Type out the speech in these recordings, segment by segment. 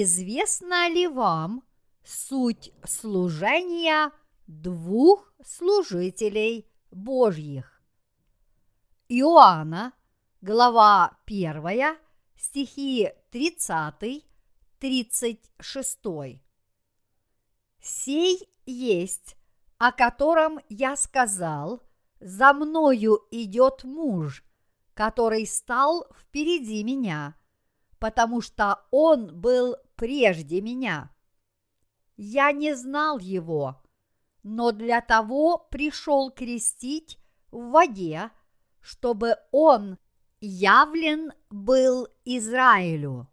Известна ли вам суть служения двух служителей Божьих? Иоанна, глава 1, стихи 30-36. Сей есть, о котором я сказал, за мною идет муж, который стал впереди меня, потому что он был прежде меня. Я не знал его, но для того пришел крестить в воде, чтобы он явлен был Израилю.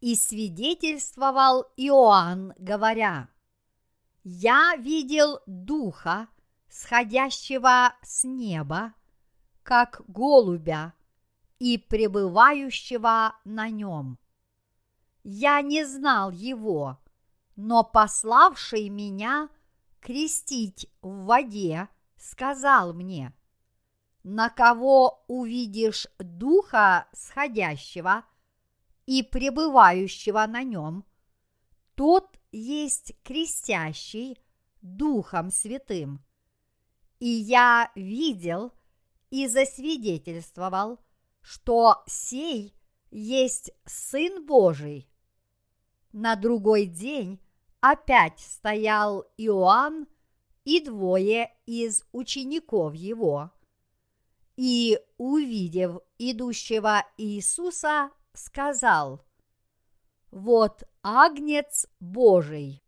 И свидетельствовал Иоанн, говоря, «Я видел Духа, сходящего с неба, как голубя, и пребывающего на нем. Я не знал его, но пославший меня крестить в воде сказал мне, на кого увидишь духа сходящего и пребывающего на нем, тот есть крестящий Духом Святым. И я видел и засвидетельствовал, что сей есть Сын Божий. На другой день опять стоял Иоанн и двое из учеников его. И, увидев идущего Иисуса, сказал, «Вот Агнец Божий».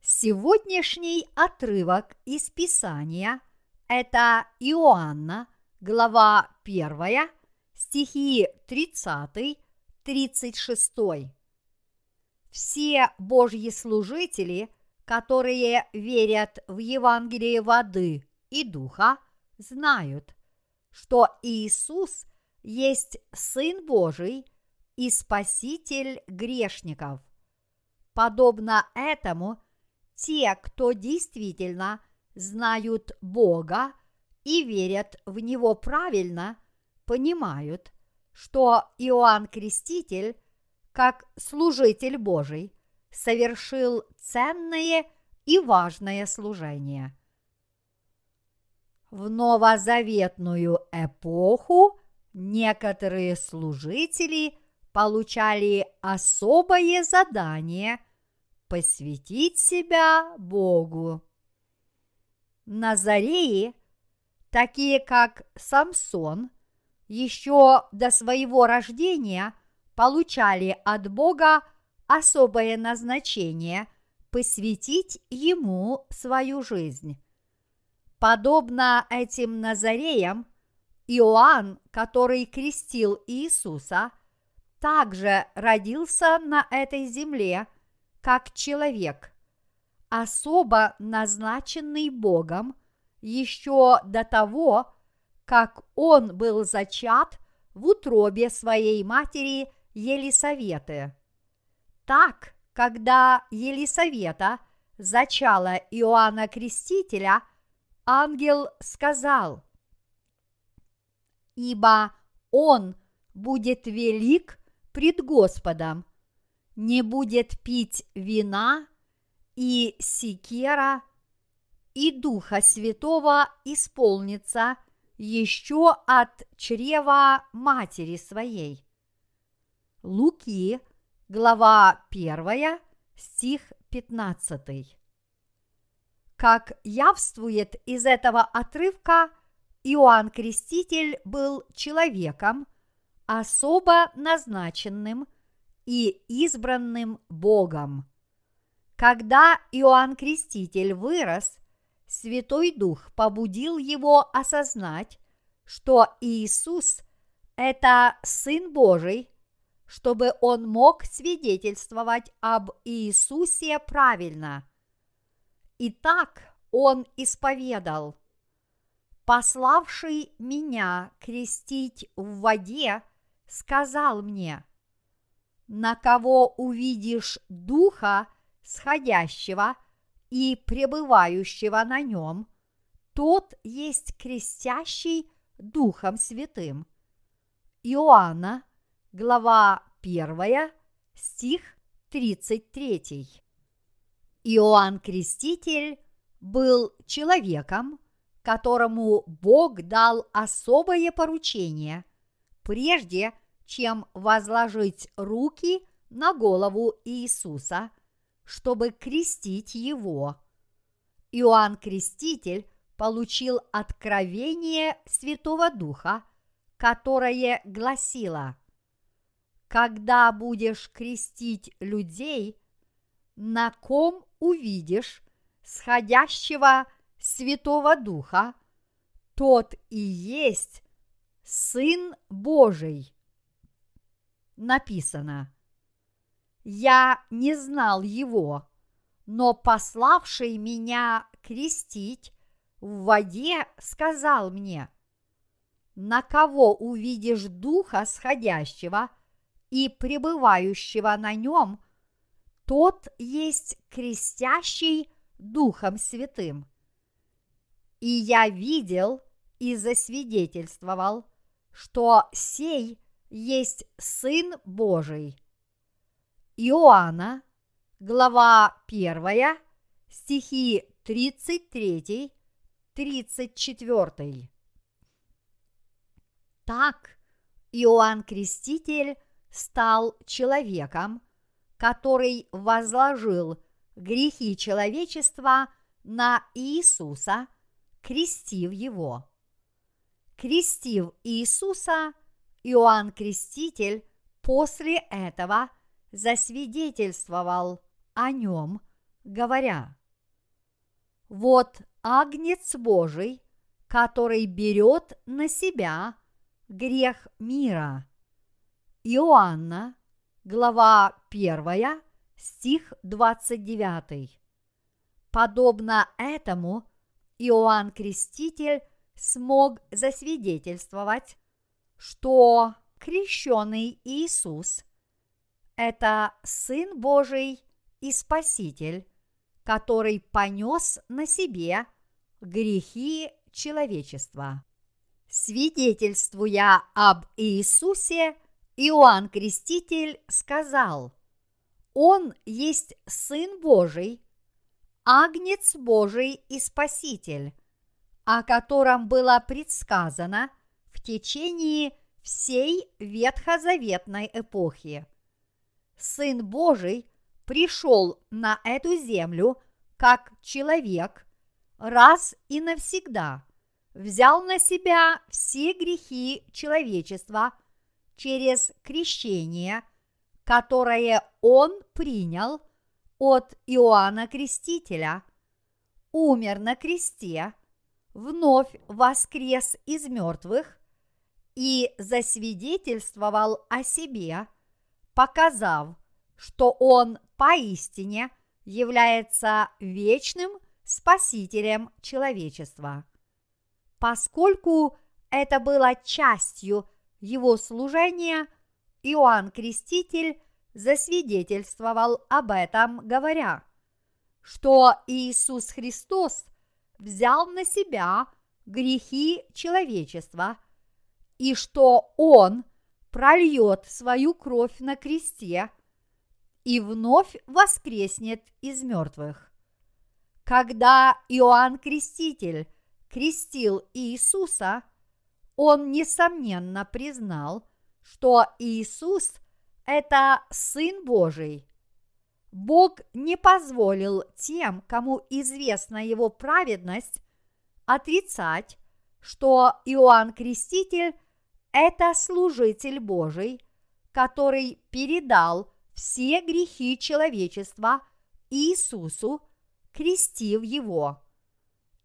Сегодняшний отрывок из Писания – это Иоанна, глава 1, стихи 30-36. Все Божьи служители, которые верят в Евангелие воды и духа, знают, что Иисус есть Сын Божий и Спаситель грешников. Подобно этому, те, кто действительно знают Бога и верят в Него правильно, понимают, что Иоанн Креститель, как служитель Божий, совершил ценное и важное служение. В новозаветную эпоху некоторые служители получали особое задание посвятить себя Богу. Назареи такие как Самсон, еще до своего рождения получали от Бога особое назначение посвятить ему свою жизнь. Подобно этим Назареям, Иоанн, который крестил Иисуса, также родился на этой земле как человек, особо назначенный Богом – еще до того, как он был зачат в утробе своей матери Елисаветы. Так, когда Елисавета зачала Иоанна Крестителя, ангел сказал, «Ибо он будет велик пред Господом, не будет пить вина и секера – и Духа Святого исполнится еще от чрева матери своей. Луки, глава 1, стих 15. Как явствует из этого отрывка, Иоанн Креститель был человеком, особо назначенным и избранным Богом. Когда Иоанн Креститель вырос, Святой Дух побудил его осознать, что Иисус – это Сын Божий, чтобы он мог свидетельствовать об Иисусе правильно. Итак, он исповедал, пославший меня крестить в воде, сказал мне, на кого увидишь Духа, сходящего – и пребывающего на нем, тот есть крестящий Духом Святым. Иоанна, глава 1, стих 33. Иоанн Креститель был человеком, которому Бог дал особое поручение, прежде чем возложить руки на голову Иисуса, чтобы крестить его. Иоанн Креститель получил откровение Святого Духа, которое гласило «Когда будешь крестить людей, на ком увидишь сходящего Святого Духа, тот и есть Сын Божий. Написано, я не знал его, но пославший меня крестить в воде сказал мне, на кого увидишь Духа сходящего и пребывающего на нем, тот есть крестящий Духом Святым. И я видел и засвидетельствовал, что сей есть Сын Божий. Иоанна, глава 1, стихи 33, 34. Так Иоанн Креститель стал человеком, который возложил грехи человечества на Иисуса, крестив его. Крестив Иисуса, Иоанн Креститель после этого засвидетельствовал о нем, говоря, «Вот Агнец Божий, который берет на себя грех мира». Иоанна, глава 1, стих 29. Подобно этому Иоанн Креститель смог засвидетельствовать, что крещенный Иисус – это Сын Божий и Спаситель, который понес на себе грехи человечества. Свидетельствуя об Иисусе, Иоанн Креститель сказал, «Он есть Сын Божий, Агнец Божий и Спаситель, о котором было предсказано в течение всей ветхозаветной эпохи. Сын Божий пришел на эту землю как человек раз и навсегда, взял на себя все грехи человечества через крещение, которое он принял от Иоанна Крестителя, умер на кресте, вновь воскрес из мертвых и засвидетельствовал о себе, показав, что он поистине является вечным спасителем человечества. Поскольку это было частью его служения, Иоанн Креститель засвидетельствовал об этом, говоря, что Иисус Христос взял на себя грехи человечества и что Он прольет свою кровь на кресте и вновь воскреснет из мертвых. Когда Иоанн Креститель крестил Иисуса, он, несомненно, признал, что Иисус – это Сын Божий. Бог не позволил тем, кому известна его праведность, отрицать, что Иоанн Креститель – это служитель Божий, который передал все грехи человечества Иисусу, крестив его.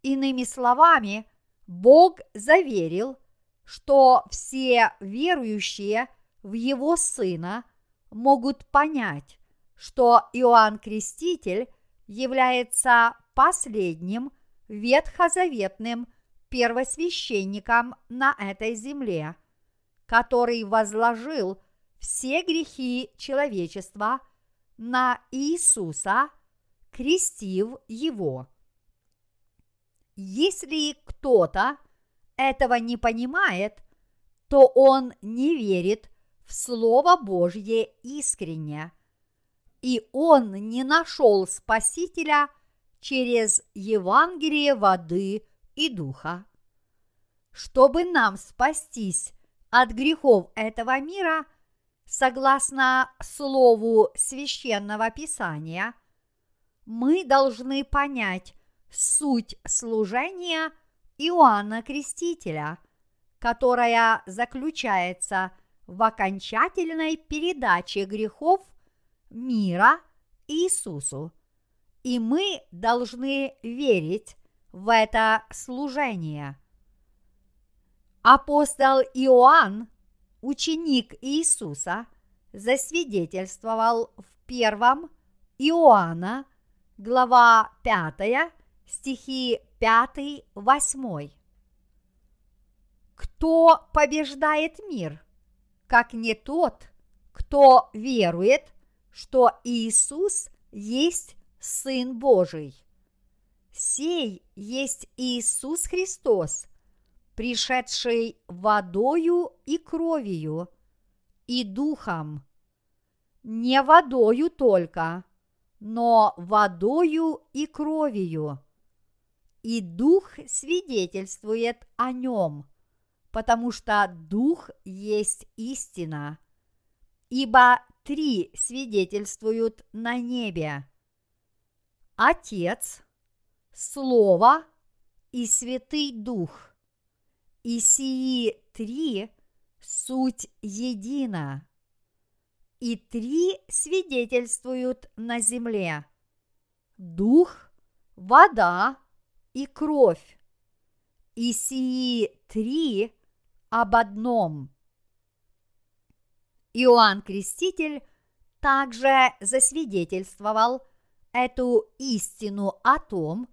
Иными словами, Бог заверил, что все верующие в Его Сына могут понять, что Иоанн Креститель является последним ветхозаветным первосвященником на этой земле, который возложил все грехи человечества на Иисуса, крестив его. Если кто-то этого не понимает, то он не верит в Слово Божье искренне – и он не нашел Спасителя через Евангелие воды и духа. Чтобы нам спастись от грехов этого мира, согласно слову священного писания, мы должны понять суть служения Иоанна Крестителя, которая заключается в окончательной передаче грехов мира Иисусу. И мы должны верить в это служение. Апостол Иоанн, ученик Иисуса, засвидетельствовал в первом Иоанна, глава 5, стихи 5-8. Кто побеждает мир, как не тот, кто верует, что Иисус есть Сын Божий? Сей есть Иисус Христос, пришедший водою и кровью, и духом, не водою только, но водою и кровью. И дух свидетельствует о нем, потому что дух есть истина. Ибо три свидетельствуют на небе. Отец, Слово и Святый Дух. И сии три суть едина. И три свидетельствуют на земле. Дух, вода и кровь. И сии три об одном. Иоанн Креститель также засвидетельствовал эту истину о том,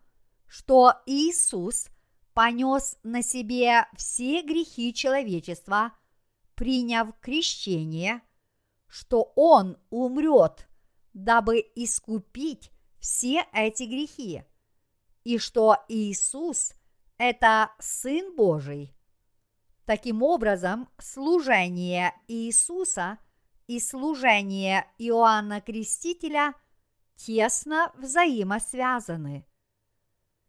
что Иисус понес на себе все грехи человечества, приняв крещение, что Он умрет, дабы искупить все эти грехи, и что Иисус – это Сын Божий. Таким образом, служение Иисуса и служение Иоанна Крестителя тесно взаимосвязаны.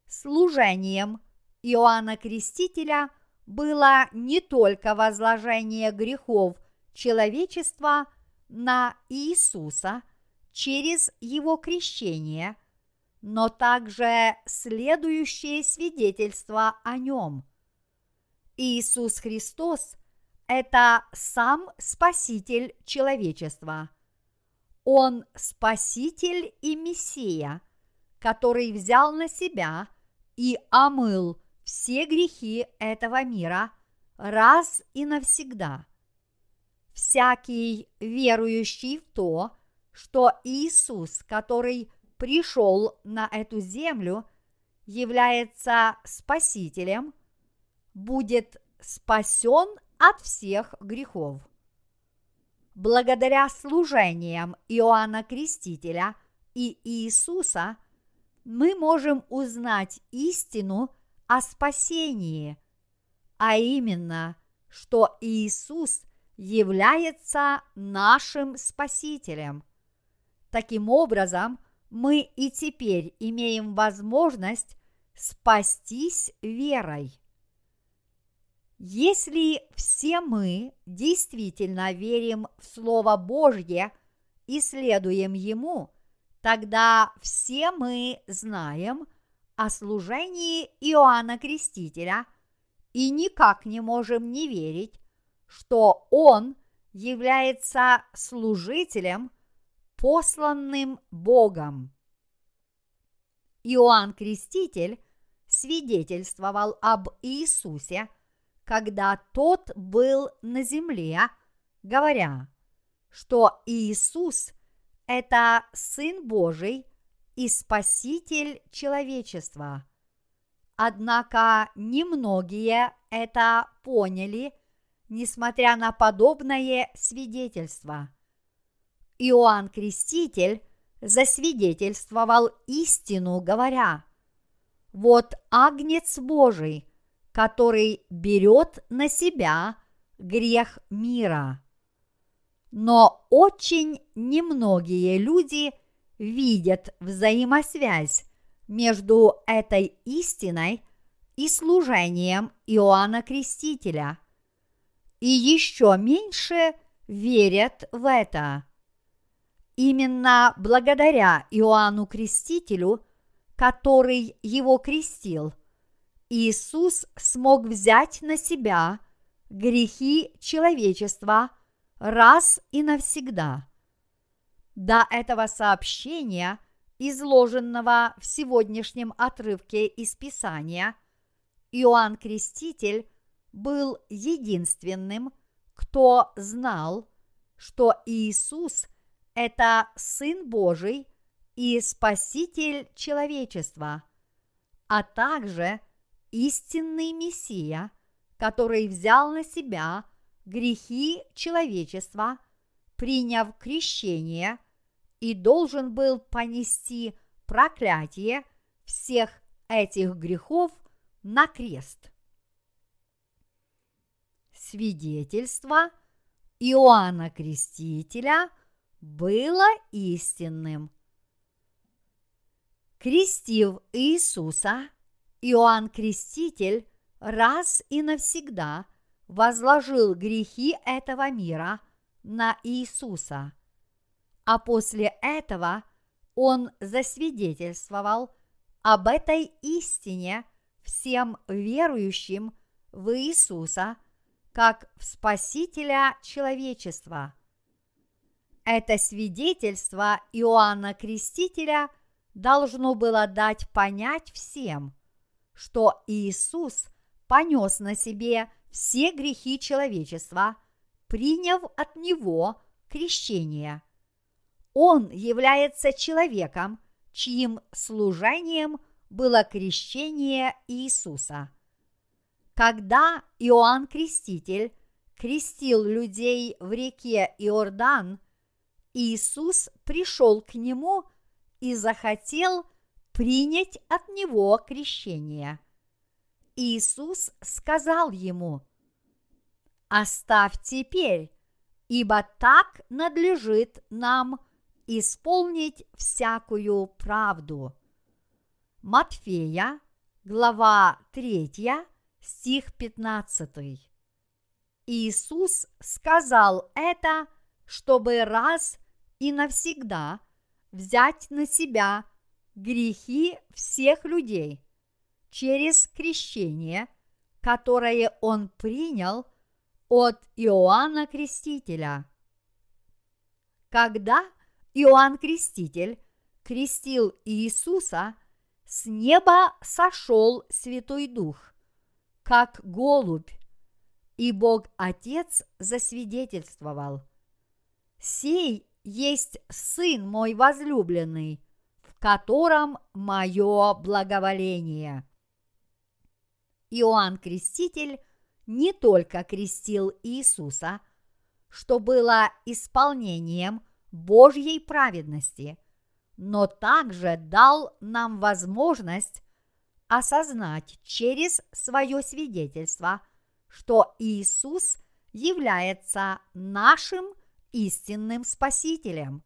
Служением Иоанна Крестителя было не только возложение грехов человечества на Иисуса через его крещение, но также следующее свидетельство о нем. Иисус Христос – это сам Спаситель человечества. Он Спаситель и Мессия, который взял на себя и омыл все грехи этого мира раз и навсегда. Всякий верующий в то, что Иисус, который пришел на эту землю, является Спасителем, будет спасен от всех грехов. Благодаря служениям Иоанна Крестителя и Иисуса мы можем узнать истину о спасении, а именно, что Иисус является нашим Спасителем. Таким образом, мы и теперь имеем возможность спастись верой. Если все мы действительно верим в Слово Божье и следуем Ему, тогда все мы знаем – о служении Иоанна Крестителя и никак не можем не верить, что он является служителем, посланным Богом. Иоанн Креститель свидетельствовал об Иисусе, когда тот был на земле, говоря, что Иисус – это Сын Божий – и Спаситель человечества. Однако немногие это поняли, несмотря на подобное свидетельство. Иоанн Креститель засвидетельствовал истину, говоря, «Вот Агнец Божий, который берет на себя грех мира». Но очень немногие люди видят взаимосвязь между этой истиной и служением Иоанна Крестителя. И еще меньше верят в это. Именно благодаря Иоанну Крестителю, который его крестил, Иисус смог взять на себя грехи человечества раз и навсегда. До этого сообщения, изложенного в сегодняшнем отрывке из Писания, Иоанн Креститель был единственным, кто знал, что Иисус – это Сын Божий и Спаситель человечества, а также истинный Мессия, который взял на себя грехи человечества, приняв крещение и должен был понести проклятие всех этих грехов на крест. Свидетельство Иоанна Крестителя было истинным. Крестив Иисуса, Иоанн Креститель раз и навсегда возложил грехи этого мира на Иисуса, а после этого он засвидетельствовал об этой истине всем верующим в Иисуса как в Спасителя человечества. Это свидетельство Иоанна Крестителя должно было дать понять всем, что Иисус понес на себе все грехи человечества, приняв от него крещение. Он является человеком, чьим служением было крещение Иисуса. Когда Иоанн Креститель крестил людей в реке Иордан, Иисус пришел к нему и захотел принять от него крещение. Иисус сказал ему, «Оставь теперь, ибо так надлежит нам исполнить всякую правду». Матфея, глава 3, стих 15. Иисус сказал это, чтобы раз и навсегда взять на себя грехи всех людей через крещение, которое он принял от Иоанна Крестителя. Когда Иоанн Креститель крестил Иисуса, с неба сошел Святой Дух, как голубь, и Бог Отец засвидетельствовал. Сей есть Сын мой возлюбленный, в котором мое благоволение. Иоанн Креститель не только крестил Иисуса, что было исполнением Божьей праведности, но также дал нам возможность осознать через свое свидетельство, что Иисус является нашим истинным Спасителем.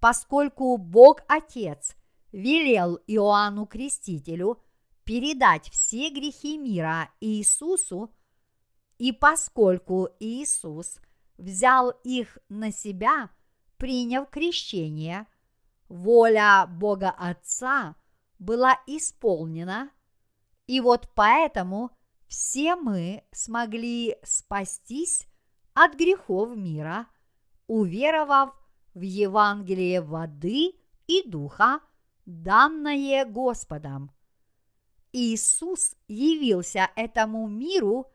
Поскольку Бог Отец велел Иоанну Крестителю передать все грехи мира Иисусу, и поскольку Иисус взял их на себя, приняв крещение, воля Бога Отца была исполнена, и вот поэтому все мы смогли спастись от грехов мира, уверовав в Евангелие воды и духа, данное Господом. Иисус явился этому миру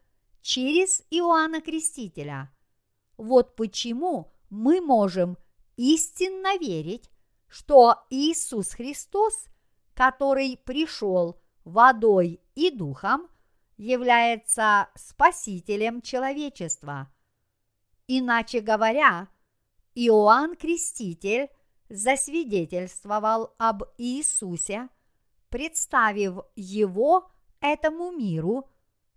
через Иоанна Крестителя. Вот почему мы можем истинно верить, что Иисус Христос, который пришел водой и духом, является Спасителем человечества. Иначе говоря, Иоанн Креститель засвидетельствовал об Иисусе – представив его этому миру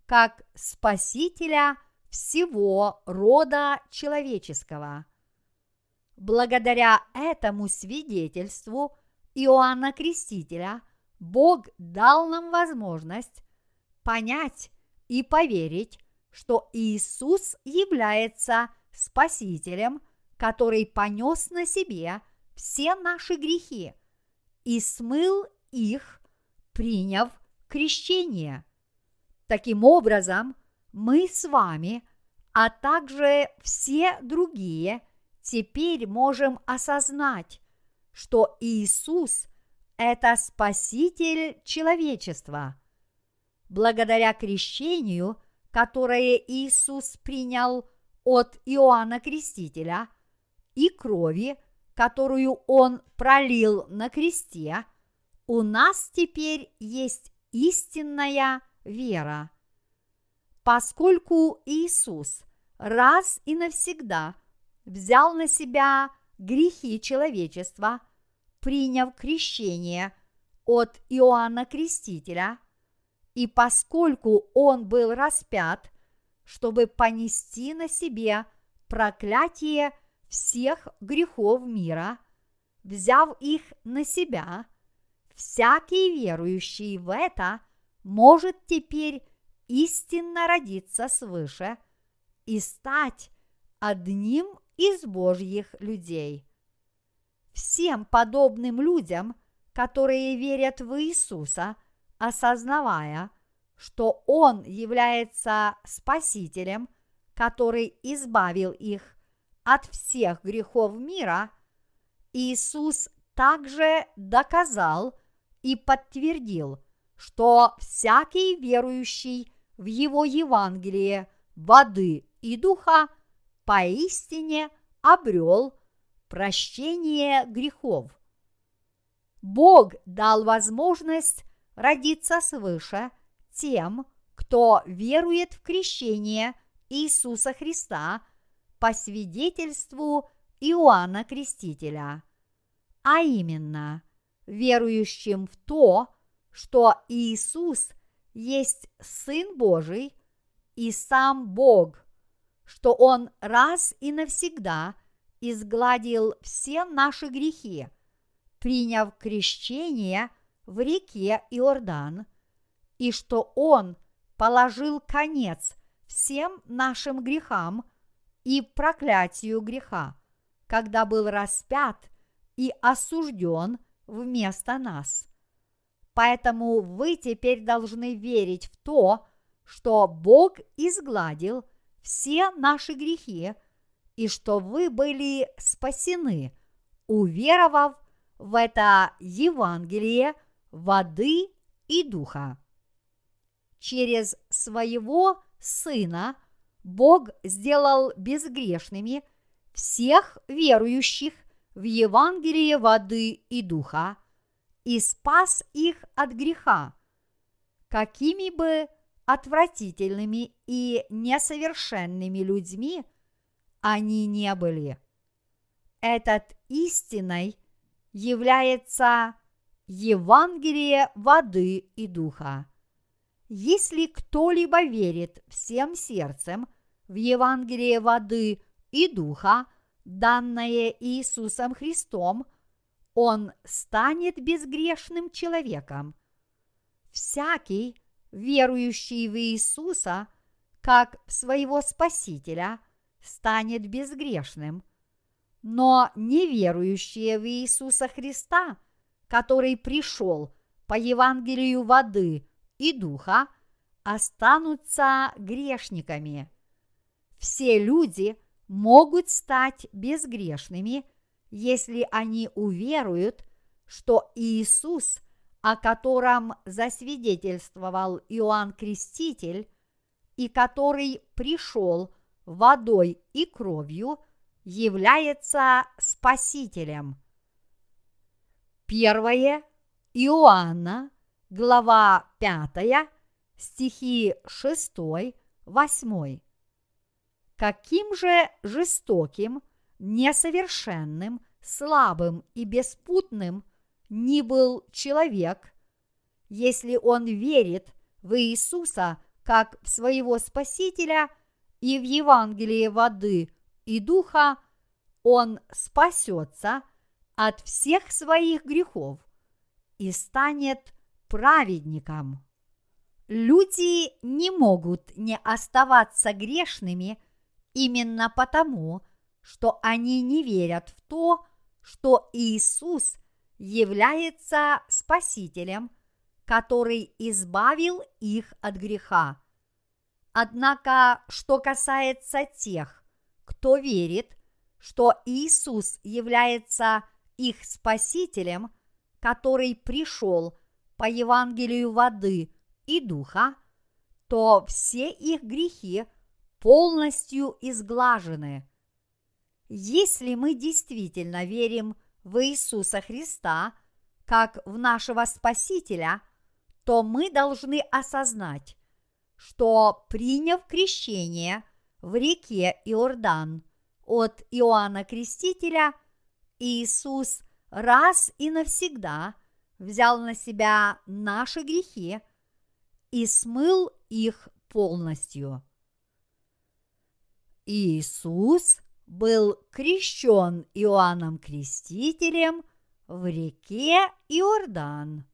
как спасителя всего рода человеческого. Благодаря этому свидетельству Иоанна Крестителя Бог дал нам возможность понять и поверить, что Иисус является Спасителем, который понес на себе все наши грехи и смыл их, приняв крещение. Таким образом, мы с вами, а также все другие, теперь можем осознать, что Иисус – это Спаситель человечества. Благодаря крещению, которое Иисус принял от Иоанна Крестителя, и крови, которую Он пролил на кресте, у нас теперь есть истинная вера. Поскольку Иисус раз и навсегда взял на себя грехи человечества, приняв крещение от Иоанна Крестителя, и поскольку он был распят, чтобы понести на себе проклятие всех грехов мира, взяв их на себя, всякий верующий в это может теперь истинно родиться свыше и стать одним из Божьих людей. Всем подобным людям, которые верят в Иисуса, осознавая, что Он является Спасителем, который избавил их от всех грехов мира, Иисус также доказал и подтвердил, что всякий верующий в Его Евангелие воды и духа поистине обрел прощение грехов. Бог дал возможность родиться свыше тем, кто верует в крещение Иисуса Христа по свидетельству Иоанна Крестителя, а именно верующим в то, что Иисус есть Сын Божий и сам Бог, что Он раз и навсегда изгладил все наши грехи, приняв крещение в реке Иордан, и что Он положил конец всем нашим грехам и проклятию греха, когда был распят и осужден вместо нас. Поэтому вы теперь должны верить в то, что Бог изгладил все наши грехи и что вы были спасены, уверовав в это Евангелие воды и духа. Через своего Сына Бог сделал безгрешными всех верующих в Евангелие воды и духа и спас их от греха, какими бы отвратительными и несовершенными людьми они не были. Этот истиной является Евангелие воды и духа. Если кто-либо верит всем сердцем в Евангелие воды и духа, данное Иисусом Христом, он станет безгрешным человеком. Всякий, верующий в Иисуса как в своего Спасителя, станет безгрешным. Но неверующие в Иисуса Христа, который пришел по Евангелию воды и духа, останутся грешниками. Все люди могут стать безгрешными, если они уверуют, что Иисус о котором засвидетельствовал Иоанн Креститель и который пришел водой и кровью, является Спасителем. Первое Иоанна, глава 5, стихи 6, 8. Каким же жестоким, несовершенным, слабым и беспутным – ни был человек, если он верит в Иисуса как в своего Спасителя и в Евангелие воды и духа, он спасется от всех своих грехов и станет праведником. Люди не могут не оставаться грешными именно потому, что они не верят в то, что Иисус является Спасителем, который избавил их от греха. Однако, что касается тех, кто верит, что Иисус является их Спасителем, который пришел по Евангелию воды и духа, то все их грехи полностью изглажены. Если мы действительно верим в Иисуса Христа как в нашего Спасителя, то мы должны осознать, что приняв крещение в реке Иордан от Иоанна Крестителя, Иисус раз и навсегда взял на себя наши грехи – и смыл их полностью. Иисус был крещен Иоанном Крестителем в реке Иордан.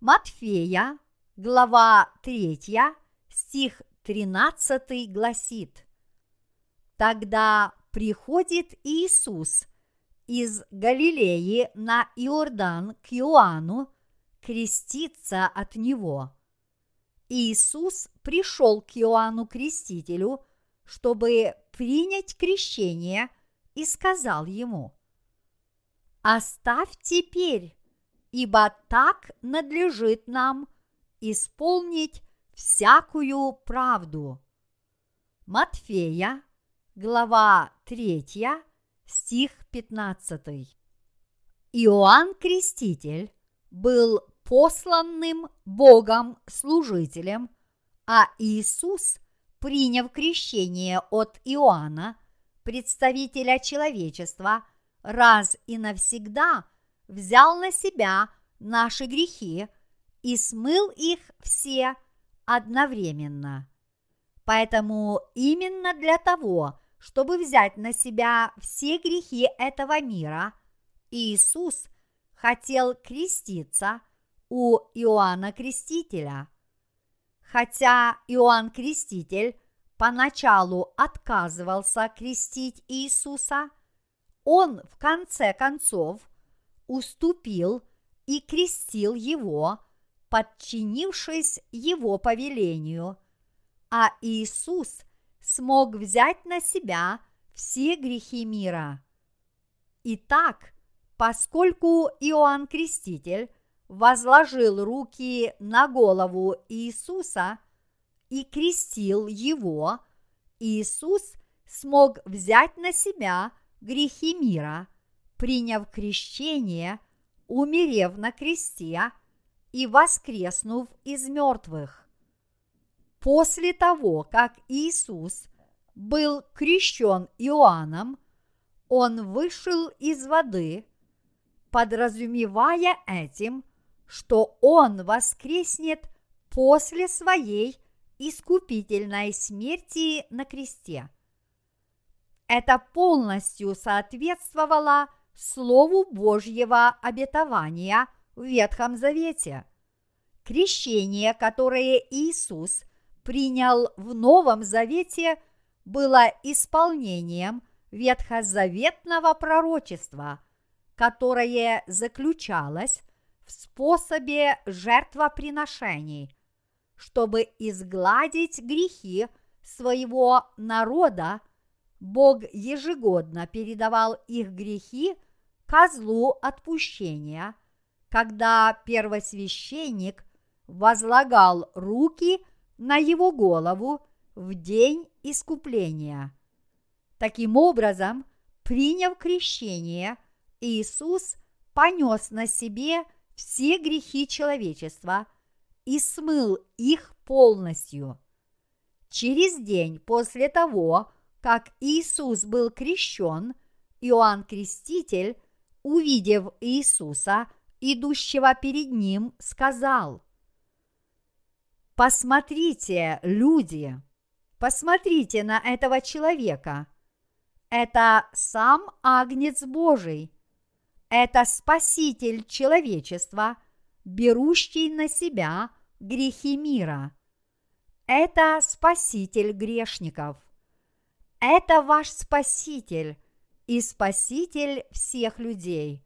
Матфея, глава 3, стих 13 гласит Тогда приходит Иисус из Галилеи на Иордан к Иоанну креститься от него. Иисус пришел к Иоанну Крестителю, чтобы принять крещение, и сказал ему, «Оставь теперь, ибо так надлежит нам исполнить всякую правду». Матфея, глава 3, стих 15. Иоанн Креститель был посланным Богом служителем, а Иисус, приняв крещение от Иоанна, представителя человечества, раз и навсегда взял на себя наши грехи и смыл их все одновременно. Поэтому именно для того, чтобы взять на себя все грехи этого мира, Иисус хотел креститься – у Иоанна Крестителя. Хотя Иоанн Креститель поначалу отказывался крестить Иисуса, он в конце концов уступил и крестил его, подчинившись его повелению, а Иисус смог взять на себя все грехи мира. Итак, поскольку Иоанн Креститель возложил руки на голову Иисуса и крестил его, Иисус смог взять на себя грехи мира, приняв крещение, умерев на кресте и воскреснув из мертвых. После того, как Иисус был крещен Иоанном, он вышел из воды, подразумевая этим – что Он воскреснет после своей искупительной смерти на кресте. Это полностью соответствовало Слову Божьего обетования в Ветхом Завете. Крещение, которое Иисус принял в Новом Завете, было исполнением ветхозаветного пророчества, которое заключалось в способе жертвоприношений, чтобы изгладить грехи своего народа, Бог ежегодно передавал их грехи козлу отпущения, когда первосвященник возлагал руки на его голову в день искупления. Таким образом, приняв крещение, Иисус понес на себе – все грехи человечества и смыл их полностью. Через день после того, как Иисус был крещен, Иоанн Креститель, увидев Иисуса, идущего перед ним, сказал, «Посмотрите, люди, посмотрите на этого человека. это сам Агнец Божий. Это Спаситель человечества, берущий на себя грехи мира. Это Спаситель грешников. Это ваш Спаситель и Спаситель всех людей.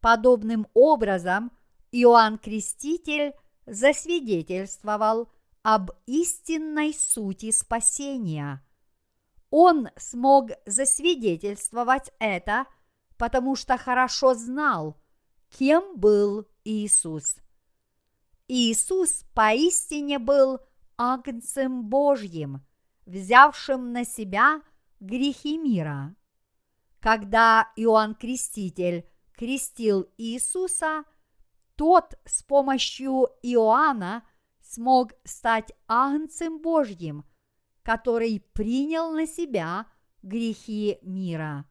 Подобным образом Иоанн Креститель засвидетельствовал об истинной сути спасения. Он смог засвидетельствовать это, потому что хорошо знал, кем был Иисус. Иисус поистине был Агнцем Божьим, взявшим на себя грехи мира. Когда Иоанн Креститель крестил Иисуса, тот с помощью Иоанна смог стать Агнцем Божьим, который принял на себя грехи мира.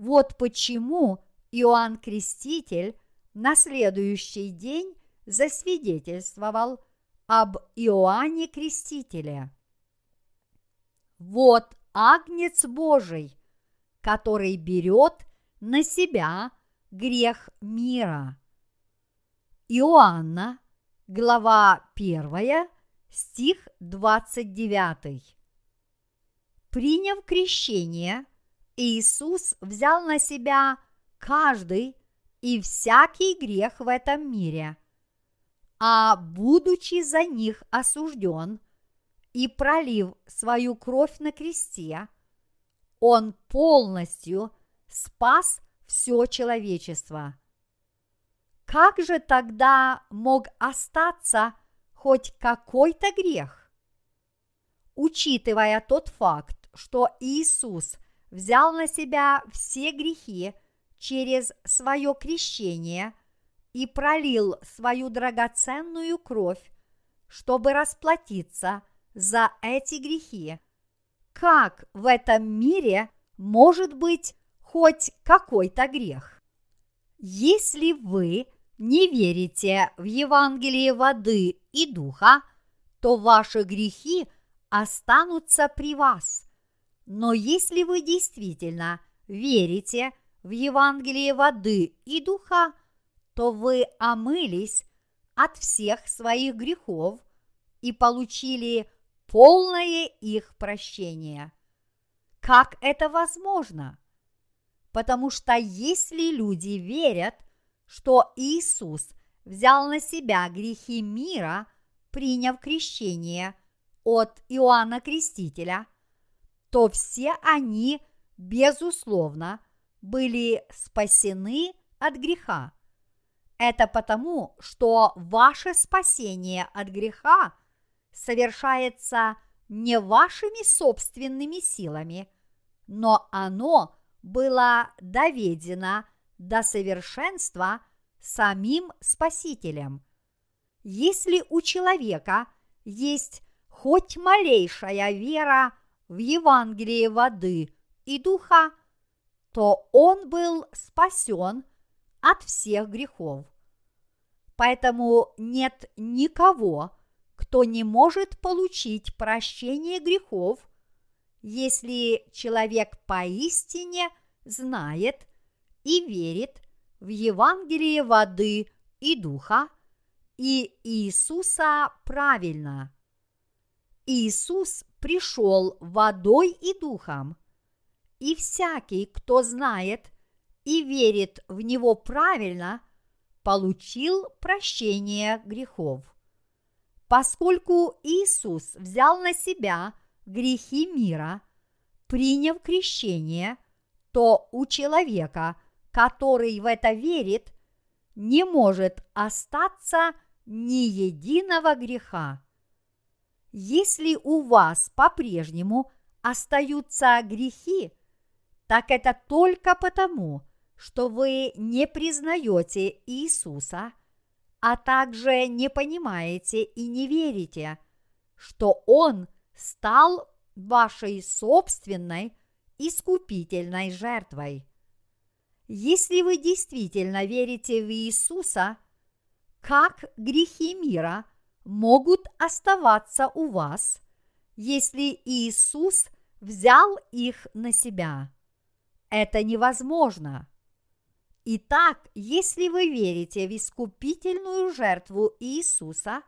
Вот почему Иоанн Креститель на следующий день засвидетельствовал об Иоанне Крестителе. Вот Агнец Божий, который берет на себя грех мира. Иоанна, глава 1, стих 29. Приняв крещение, Иисус взял на себя каждый и всякий грех в этом мире, а будучи за них осужден и пролив свою кровь на кресте, Он полностью спас все человечество. Как же тогда мог остаться хоть какой-то грех? Учитывая тот факт, что Иисус взял на себя все грехи через свое крещение и пролил свою драгоценную кровь, чтобы расплатиться за эти грехи. Как в этом мире может быть хоть какой-то грех? Если вы не верите в Евангелие воды и духа, то ваши грехи останутся при вас. Но если вы действительно верите в Евангелие воды и духа, то вы омылись от всех своих грехов и получили полное их прощение. Как это возможно? Потому что если люди верят, что Иисус взял на себя грехи мира, приняв крещение от Иоанна Крестителя, то все они, безусловно, были спасены от греха. Это потому, что ваше спасение от греха совершается не вашими собственными силами, но оно было доведено до совершенства самим Спасителем. Если у человека есть хоть малейшая вера в Евангелие воды и духа, то он был спасен от всех грехов. Поэтому нет никого, кто не может получить прощение грехов, если человек поистине знает и верит в Евангелие воды и духа и Иисуса правильно. Иисус пришел водой и духом, и всякий, кто знает и верит в Него правильно, получил прощение грехов. Поскольку Иисус взял на себя грехи мира, приняв крещение, то у человека, который в это верит, не может остаться ни единого греха. Если у вас по-прежнему остаются грехи, так это только потому, что вы не признаете Иисуса, а также не понимаете и не верите, что Он стал вашей собственной искупительной жертвой. Если вы действительно верите в Иисуса, как грехи мира могут оставаться у вас, если Иисус взял их на себя. Это невозможно. Итак, если вы верите в искупительную жертву Иисуса,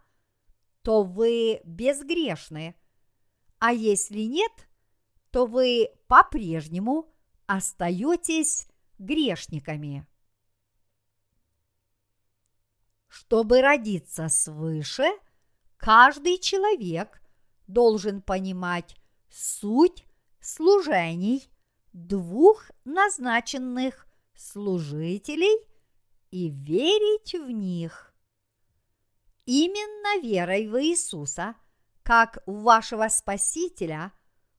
то вы безгрешны, а если нет, то вы по-прежнему остаетесь грешниками. Чтобы родиться свыше, каждый человек должен понимать суть служений двух назначенных служителей и верить в них. Именно верой в Иисуса, как в вашего Спасителя,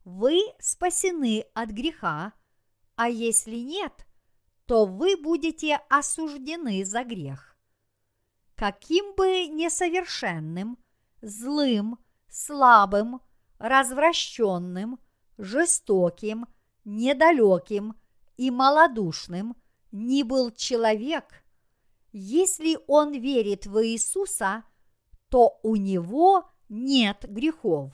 вы спасены от греха, а если нет, то вы будете осуждены за грех. Каким бы несовершенным, злым, слабым, развращенным, жестоким, недалеким и малодушным ни был человек, если он верит в Иисуса, то у него нет грехов.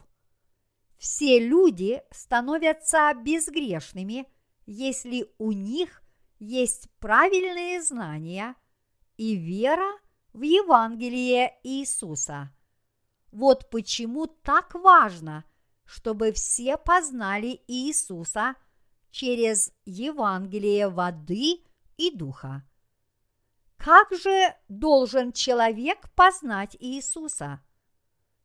Все люди становятся безгрешными, если у них есть правильные знания и вера в Евангелие Иисуса. Вот почему так важно, чтобы все познали Иисуса через Евангелие воды и духа. Как же должен человек познать Иисуса?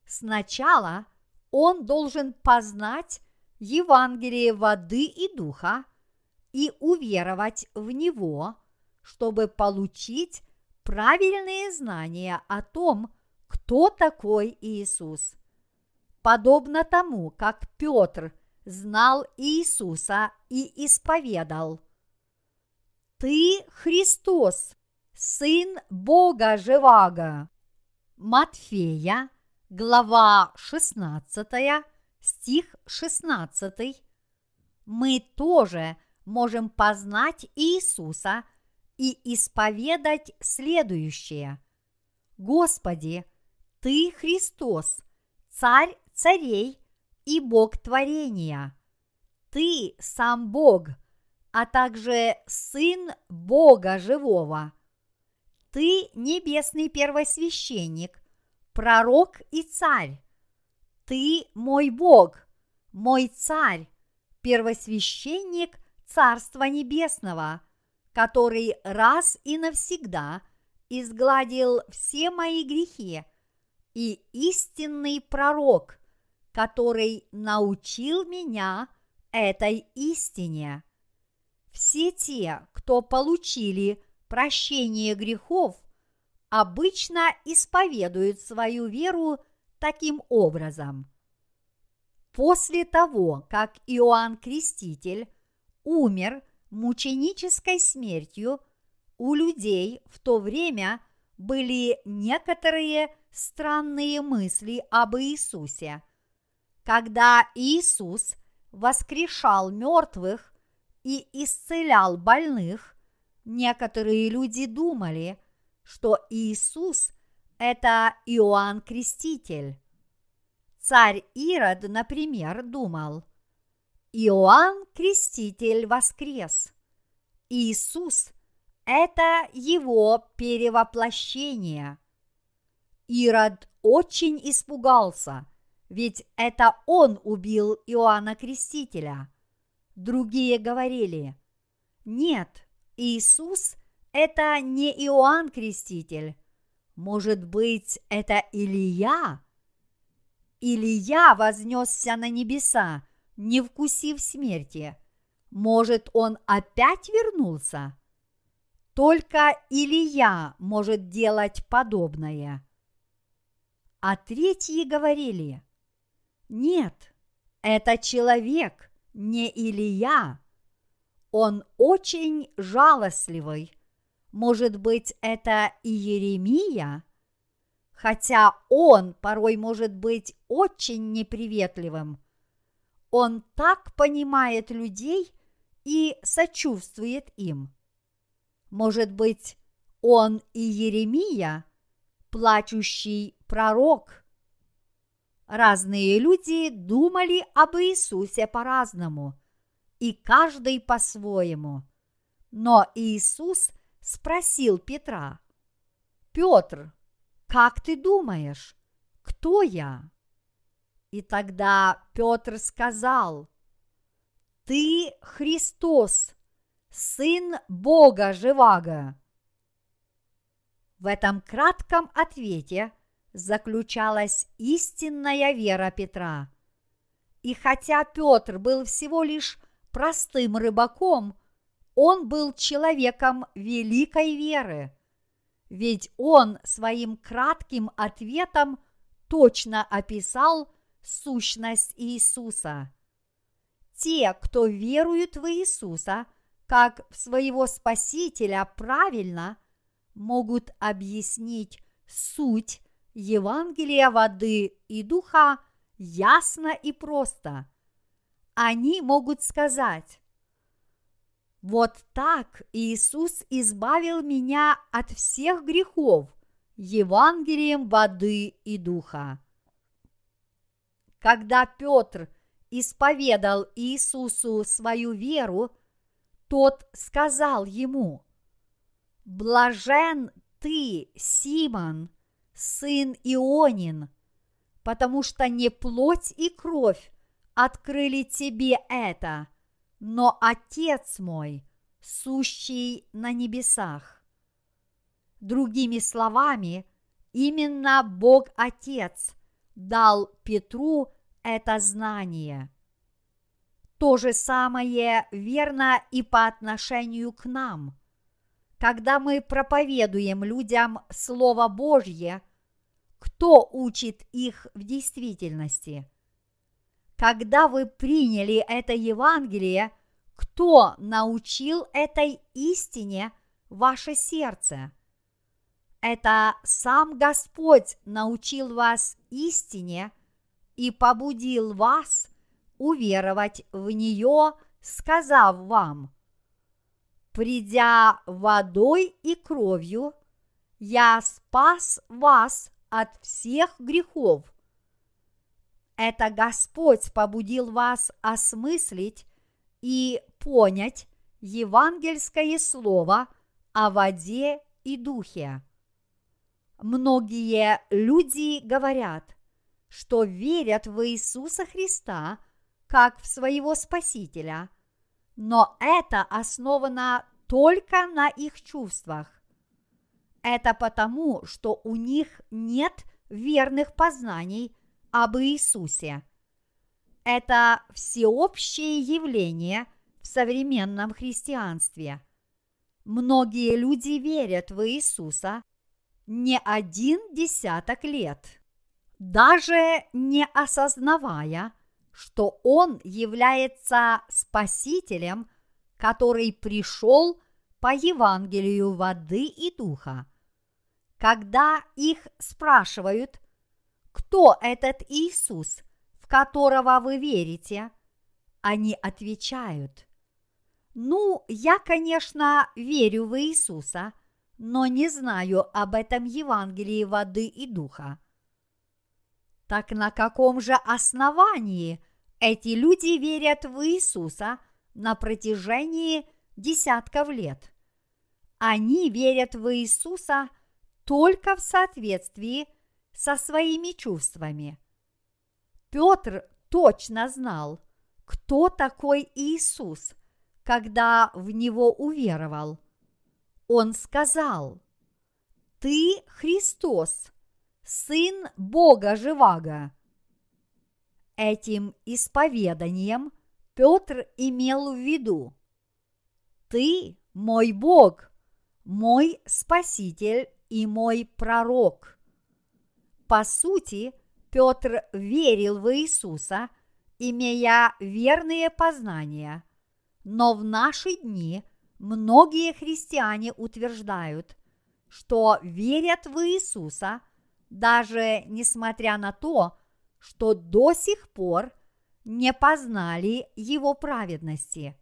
Сначала он должен познать Евангелие воды и духа и уверовать в него, чтобы получить правильные знания о том, кто такой Иисус. Подобно тому, как Петр знал Иисуса и исповедал. Ты Христос, Сын Бога Живаго. Матфея, глава 16, стих 16. Мы тоже можем познать Иисуса и исповедать следующее. Господи, Ты Христос, Царь царей и Бог творения. Ты сам Бог, а также Сын Бога живого. Ты небесный первосвященник, пророк и царь. Ты мой Бог, мой царь, первосвященник Царства Небесного, который раз и навсегда изгладил все мои грехи, и истинный пророк, который научил меня этой истине. Все те, кто получили прощение грехов, обычно исповедуют свою веру таким образом. После того, как Иоанн Креститель умер мученической смертью, у людей в то время были некоторые странные мысли об Иисусе. Когда Иисус воскрешал мертвых и исцелял больных, некоторые люди думали, что Иисус – это Иоанн Креститель. Царь Ирод, например, думал, Иоанн Креститель воскрес. Иисус – это его перевоплощение. Ирод очень испугался, ведь это он убил Иоанна Крестителя. Другие говорили, нет, Иисус – это не Иоанн Креститель. Может быть, это Илия? Илия вознесся на небеса, не вкусив смерти. Может, он опять вернулся? Только Илия может делать подобное. А третьи говорили, нет, это человек, не Илия. Он очень жалостливый. Может быть, это и Еремия? Хотя он порой может быть очень неприветливым. Он так понимает людей и сочувствует им. Может быть, он и Еремия, плачущий пророк. Разные люди думали об Иисусе по-разному, и каждый по-своему. Но Иисус спросил Петра, «Петр, как ты думаешь, кто я?» И тогда Петр сказал, «Ты Христос, Сын Бога Живаго». В этом кратком ответе заключалась истинная вера Петра. И хотя Петр был всего лишь простым рыбаком, он был человеком великой веры, ведь он своим кратким ответом точно описал сущность Иисуса. Те, кто веруют в Иисуса как в своего Спасителя правильно, могут объяснить суть Евангелия воды и духа ясно и просто. Они могут сказать, вот так Иисус избавил меня от всех грехов Евангелием воды и духа. Когда Петр исповедал Иисусу свою веру, тот сказал ему, «Блажен ты, Симон, сын Ионин, потому что не плоть и кровь открыли тебе это, но Отец мой, сущий на небесах». Другими словами, именно Бог Отец дал Петру это знание. То же самое верно и по отношению к нам. Когда мы проповедуем людям Слово Божье, кто учит их в действительности? Когда вы приняли это Евангелие, кто научил этой истине ваше сердце? Это сам Господь научил вас истине и побудил вас уверовать в нее, сказав вам, «Придя водой и кровью, я спас вас от всех грехов». Это Господь побудил вас осмыслить и понять евангельское слово о воде и духе. Многие люди говорят, что верят в Иисуса Христа как в своего Спасителя, но это основано только на их чувствах. Это потому, что у них нет верных познаний об Иисусе. Это всеобщее явление в современном христианстве. Многие люди верят в Иисуса – не один десяток лет, даже не осознавая, что Он является Спасителем, который пришел по Евангелию воды и духа. Когда их спрашивают, кто этот Иисус, в которого вы верите, они отвечают, ну, я, конечно, верю в Иисуса – но не знаю об этом Евангелии воды и духа. Так на каком же основании эти люди верят в Иисуса на протяжении десятков лет? Они верят в Иисуса только в соответствии со своими чувствами. Петр точно знал, кто такой Иисус, когда в него уверовал – он сказал, «Ты Христос, Сын Бога Живаго». Этим исповеданием Петр имел в виду, «Ты мой Бог, мой Спаситель и мой пророк». По сути, Петр верил в Иисуса, имея верные познания, но в наши дни – Многие христиане утверждают, что верят в Иисуса, даже несмотря на то, что до сих пор не познали Его праведности.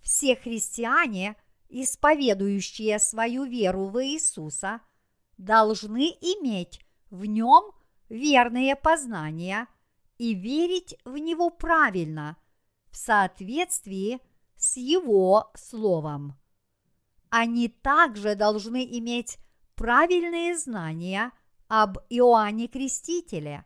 Все христиане, исповедующие свою веру в Иисуса, должны иметь в нем верные познания и верить в него правильно, в соответствии с его словом. Они также должны иметь правильные знания об Иоанне Крестителе.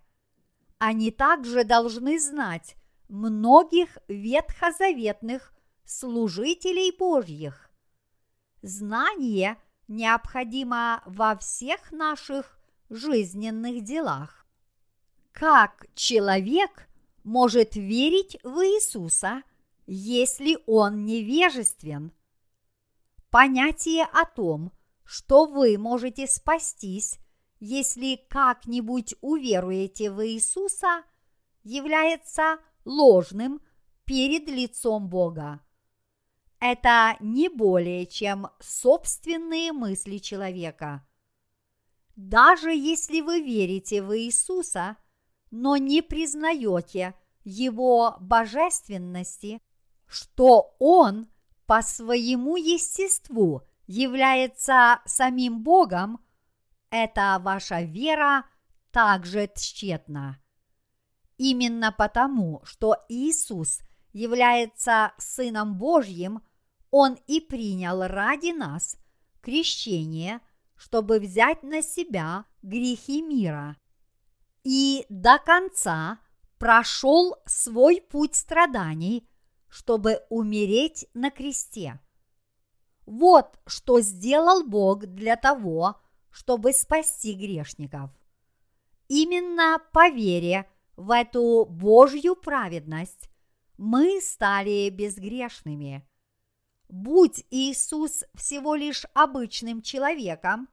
Они также должны знать многих ветхозаветных служителей Божьих. Знание необходимо во всех наших жизненных делах. Как человек может верить в Иисуса, если он невежествен? Понятие о том, что вы можете спастись, если как-нибудь уверуете в Иисуса, является ложным перед лицом Бога. Это не более чем собственные мысли человека. Даже если вы верите в Иисуса, но не признаете Его божественности, что Он по своему естеству является самим Богом, эта ваша вера также тщетна. Именно потому, что Иисус является Сыном Божьим, Он и принял ради нас крещение, чтобы взять на себя грехи мира. И до конца прошел свой путь страданий, чтобы умереть на кресте. Вот что сделал Бог для того, чтобы спасти грешников. Именно по вере в эту Божью праведность мы стали безгрешными. Будь Иисус всего лишь обычным человеком,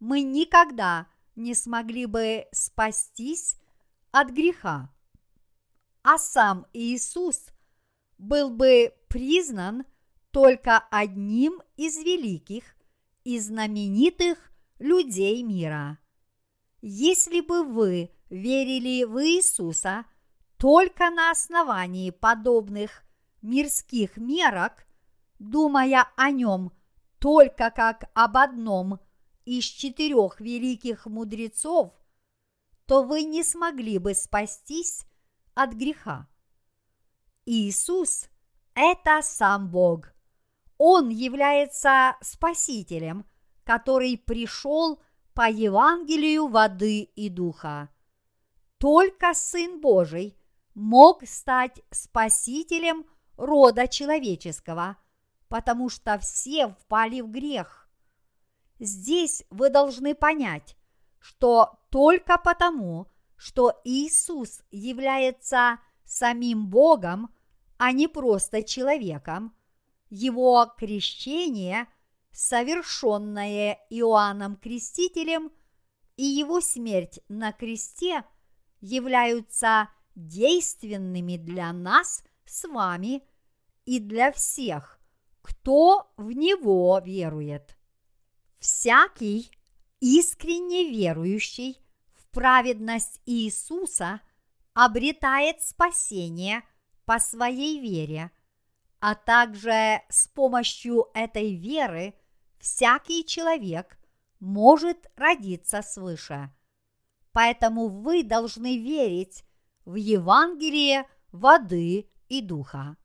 мы никогда не смогли бы спастись от греха. А сам Иисус был бы признан только одним из великих и знаменитых людей мира. Если бы вы верили в Иисуса только на основании подобных мирских мерок, думая о нем только как об одном из четырех великих мудрецов, то вы не смогли бы спастись от греха. Иисус – это сам Бог. Он является Спасителем, который пришел по Евангелию воды и духа. Только Сын Божий мог стать Спасителем рода человеческого, потому что все впали в грех. Здесь вы должны понять, что только потому, что Иисус является самим Богом, а не просто человеком, его крещение – совершенное Иоанном Крестителем и его смерть на кресте являются действенными для нас с вами и для всех, кто в него верует. Всякий искренне верующий в праведность Иисуса обретает спасение по своей вере, а также с помощью этой веры всякий человек может родиться свыше. Поэтому вы должны верить в Евангелие воды и духа.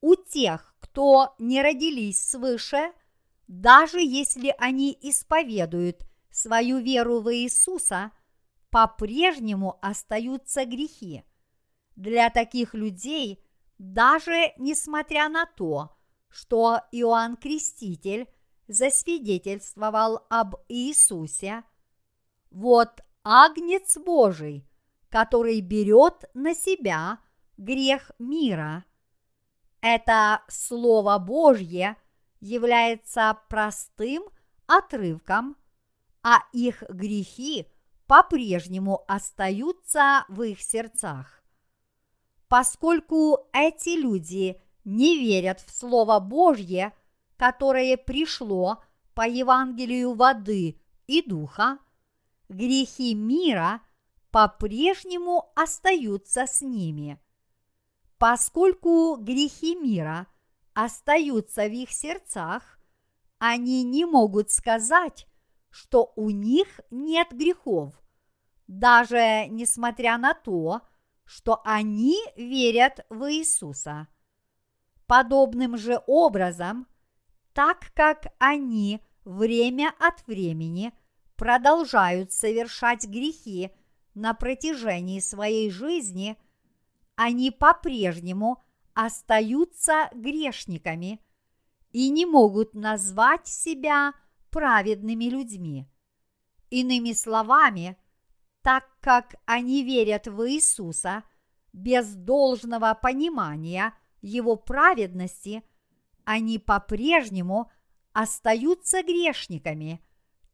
У тех, кто не родились свыше, даже если они исповедуют свою веру в Иисуса, по-прежнему остаются грехи. Для таких людей, даже несмотря на то, что Иоанн Креститель засвидетельствовал об Иисусе, вот Агнец Божий, который берет на себя грех мира. Это Слово Божье является простым отрывком, а их грехи по-прежнему остаются в их сердцах. Поскольку эти люди не верят в Слово Божье – которое пришло по Евангелию воды и духа, грехи мира по-прежнему остаются с ними. Поскольку грехи мира остаются в их сердцах, они не могут сказать, что у них нет грехов, даже несмотря на то, что они верят в Иисуса. Подобным же образом, так как они время от времени продолжают совершать грехи на протяжении своей жизни, они по-прежнему остаются грешниками и не могут назвать себя праведными людьми. Иными словами, так как они верят в Иисуса без должного понимания Его праведности, они по-прежнему остаются грешниками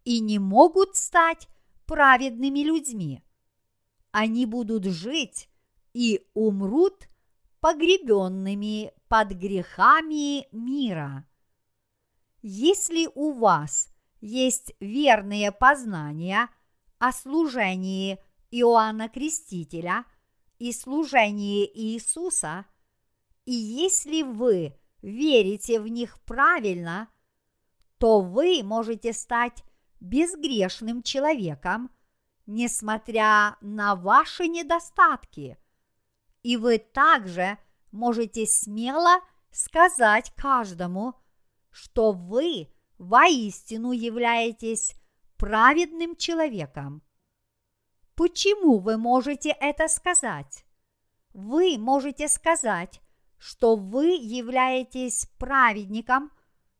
и не могут стать праведными людьми. Они будут жить и умрут погребенными под грехами мира. Если у вас есть верные познания о служении Иоанна Крестителя и служении Иисуса, и если вы верите в них правильно, то вы можете стать безгрешным человеком, несмотря на ваши недостатки. И вы также можете смело сказать каждому, что вы воистину являетесь праведным человеком. Почему вы можете это сказать? Вы можете сказать, что вы являетесь праведником,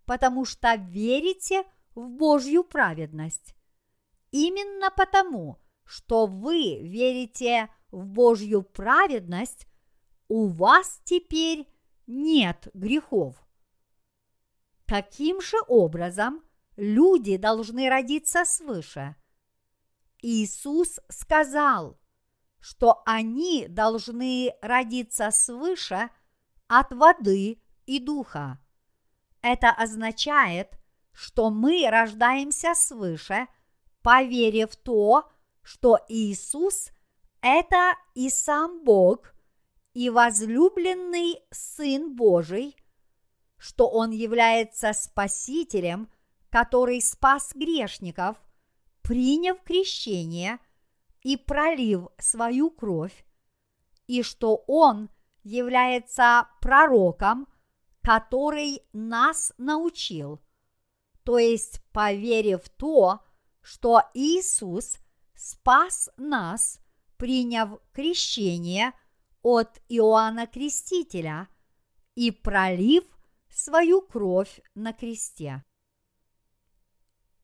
потому что верите в Божью праведность. Именно потому, что вы верите в Божью праведность, у вас теперь нет грехов. Каким же образом люди должны родиться свыше? Иисус сказал, что они должны родиться свыше от воды и духа. Это означает, что мы рождаемся свыше, поверив в то, что Иисус – это и сам Бог, и возлюбленный Сын Божий – что Он является Спасителем, который спас грешников, приняв крещение и пролив свою кровь, и что Он является пророком, который нас научил, то есть поверив в то, что Иисус спас нас, приняв крещение от Иоанна Крестителя и пролив свою кровь на кресте.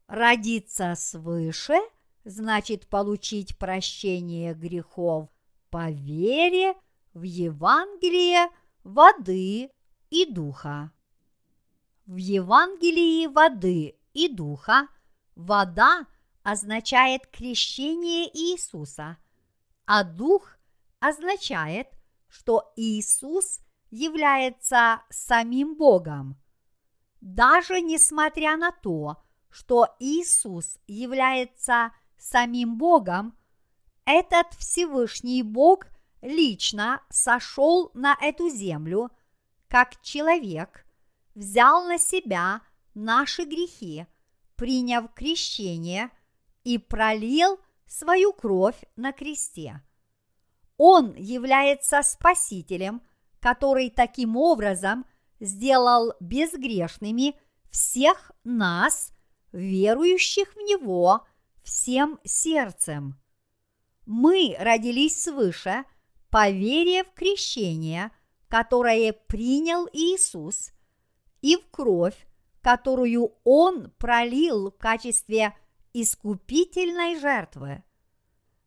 Родиться свыше значит получить прощение грехов по вере в Евангелие воды и духа. В Евангелии воды и духа вода означает крещение Иисуса, а дух означает, что Иисус – является самим Богом. Даже несмотря на то, что Иисус является самим Богом, этот Всевышний Бог лично сошел на эту землю как человек, взял на себя наши грехи, приняв крещение и пролил свою кровь на кресте. Он является Спасителем – который таким образом сделал безгрешными всех нас, верующих в Него всем сердцем. Мы родились свыше по вере в крещение, которое принял Иисус, и в кровь, которую Он пролил в качестве искупительной жертвы.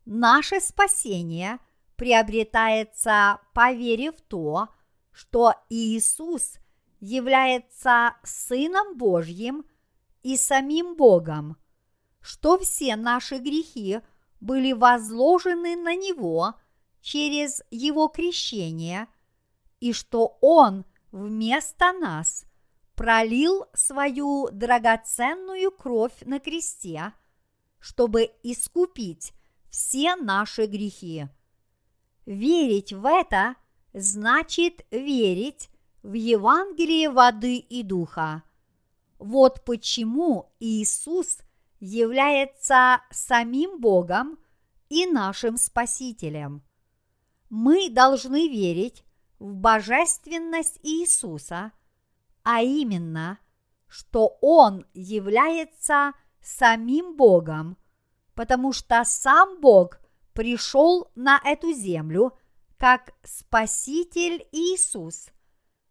Наше спасение приобретается по вере в то, что Иисус является Сыном Божьим и самим Богом, что все наши грехи были возложены на Него через Его крещение, и что Он вместо нас пролил свою драгоценную кровь на кресте, чтобы искупить все наши грехи. Верить в это значит верить в Евангелие воды и духа. Вот почему Иисус является самим Богом и нашим Спасителем. Мы должны верить в божественность Иисуса, а именно, что Он является самим Богом, потому что сам Бог пришел на эту землю как Спаситель Иисус,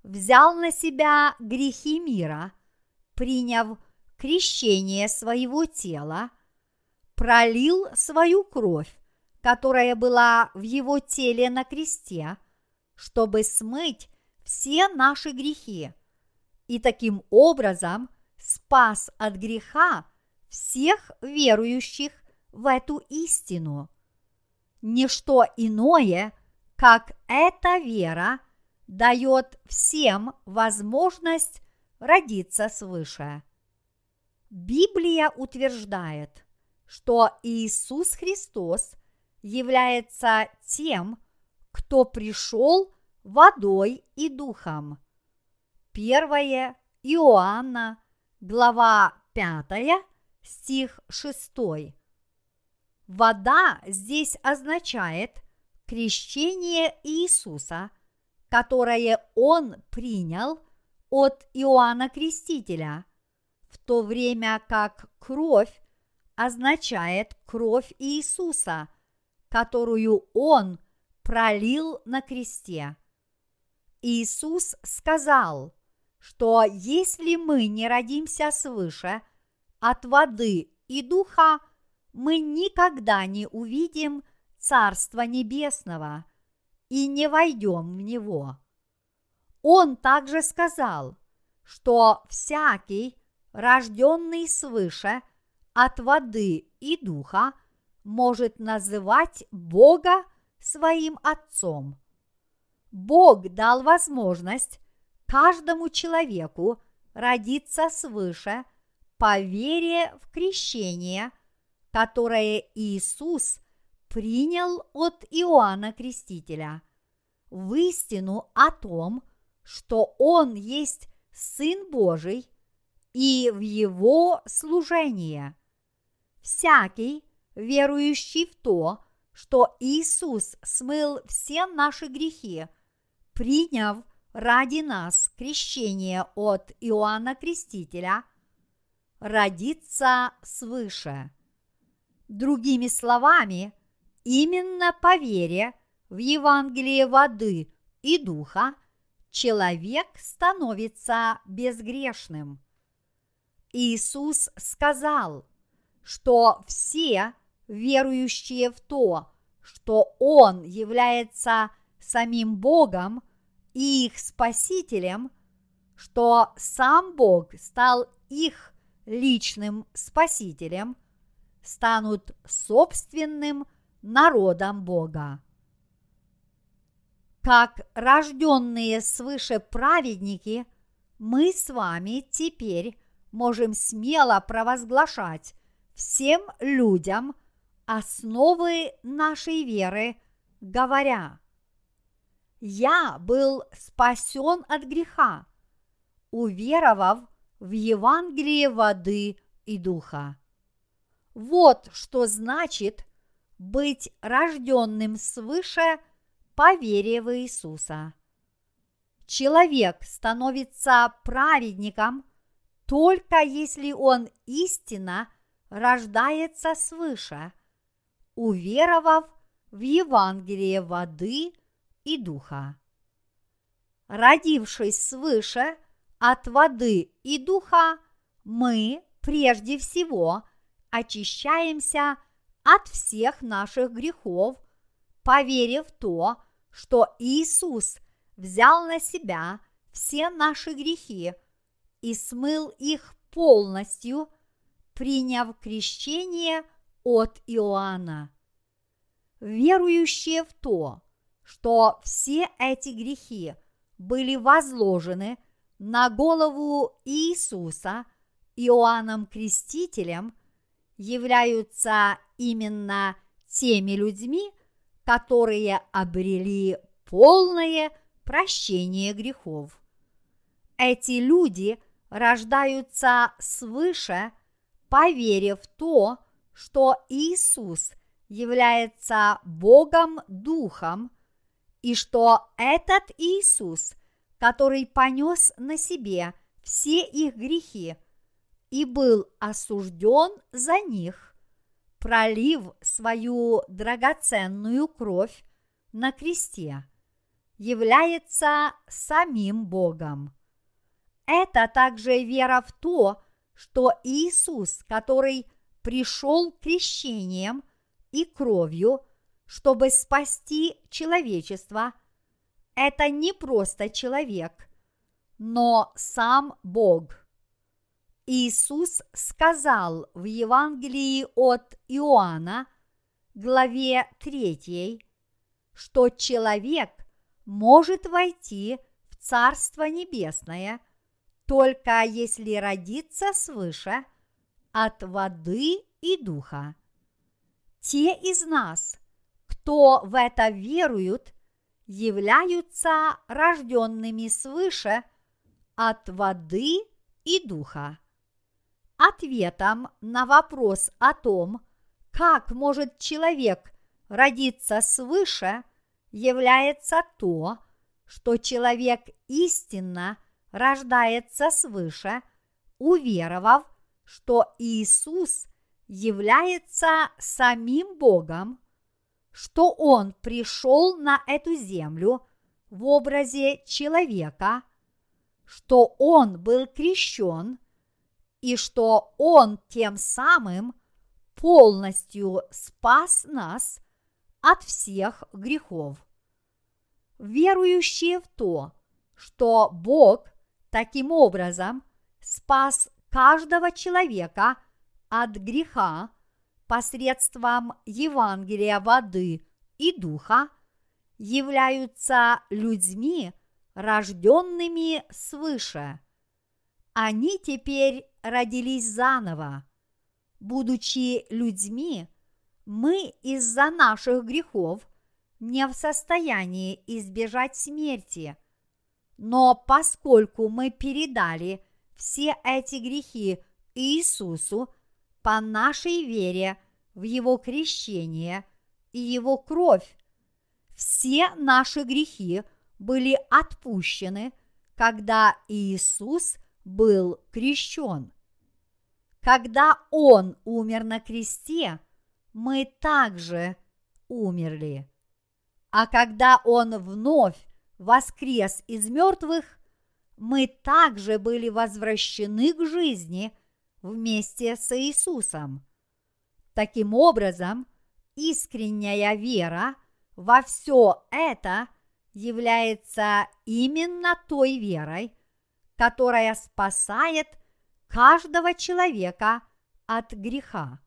взял на себя грехи мира, приняв крещение своего тела, пролил свою кровь, которая была в его теле на кресте, чтобы смыть все наши грехи, и таким образом спас от греха всех верующих в эту истину. Ничто иное, как эта вера, дает всем возможность родиться свыше. Библия утверждает, что Иисус Христос является тем, кто пришел водой и духом. 1 Иоанна, глава 5, стих 6. Вода здесь означает крещение Иисуса, которое Он принял от Иоанна Крестителя, в то время как кровь означает кровь Иисуса, которую Он пролил на кресте. Иисус сказал, что если мы не родимся свыше от воды и духа, мы никогда не увидим Царства Небесного и не войдем в него. Он также сказал, что всякий, рожденный свыше от воды и духа, может называть Бога своим Отцом. Бог дал возможность каждому человеку родиться свыше по вере в крещение, которое Иисус принял от Иоанна Крестителя, в истину о том, что Он есть Сын Божий и в Его служение. Всякий, верующий в то, что Иисус смыл все наши грехи, приняв ради нас крещение от Иоанна Крестителя, родится свыше. Другими словами, именно по вере в Евангелие воды и духа человек становится безгрешным. Иисус сказал, что все верующие в то, что Он является самим Богом и их Спасителем, что сам Бог стал их личным Спасителем, станут собственным народом Бога. Как рожденные свыше праведники, мы с вами теперь можем смело провозглашать всем людям основы нашей веры, говоря, «Я был спасен от греха, уверовав в Евангелие воды и духа». Вот что значит быть рожденным свыше – по вере в Иисуса. Человек становится праведником только если он истинно рождается свыше, уверовав в Евангелие воды и духа. Родившись свыше от воды и духа, мы прежде всего очищаемся от всех наших грехов, поверив в то, что Иисус взял на себя все наши грехи и смыл их полностью, приняв крещение от Иоанна. Верующие в то, что все эти грехи были возложены на голову Иисуса Иоанном Крестителем, являются именно теми людьми, которые обрели полное прощение грехов. Эти люди рождаются свыше, поверив в то, что Иисус является Богом Духом, и что этот Иисус, который понес на себе все их грехи и был осужден за них, пролив свою драгоценную кровь на кресте, является самим Богом. Это также вера в то, что Иисус, который пришел крещением и кровью, чтобы спасти человечество, это не просто человек, но сам Бог. Иисус сказал в Евангелии от Иоанна, главе 3, что человек может войти в Царство Небесное – только если родиться свыше от воды и духа. Те из нас, кто в это веруют, являются рожденными свыше от воды и духа. Ответом на вопрос о том, как может человек родиться свыше, является то, что человек истинно – рождается свыше, уверовав, что Иисус является самим Богом, что Он пришел на эту землю в образе человека, что Он был крещен и что Он тем самым полностью спас нас от всех грехов. Верующие в то, что Бог Таким образом, спас каждого человека от греха посредством Евангелия воды и духа, являются людьми, рожденными свыше. Они теперь родились заново. Будучи людьми, мы из-за наших грехов не в состоянии избежать смерти – но поскольку мы передали все эти грехи Иисусу по нашей вере в Его крещение и Его кровь, все наши грехи были отпущены, когда Иисус был крещен. Когда Он умер на кресте, мы также умерли. А когда Он вновь воскрес из мертвых, мы также были возвращены к жизни вместе с Иисусом. Таким образом, искренняя вера во все это является именно той верой, которая спасает каждого человека от греха.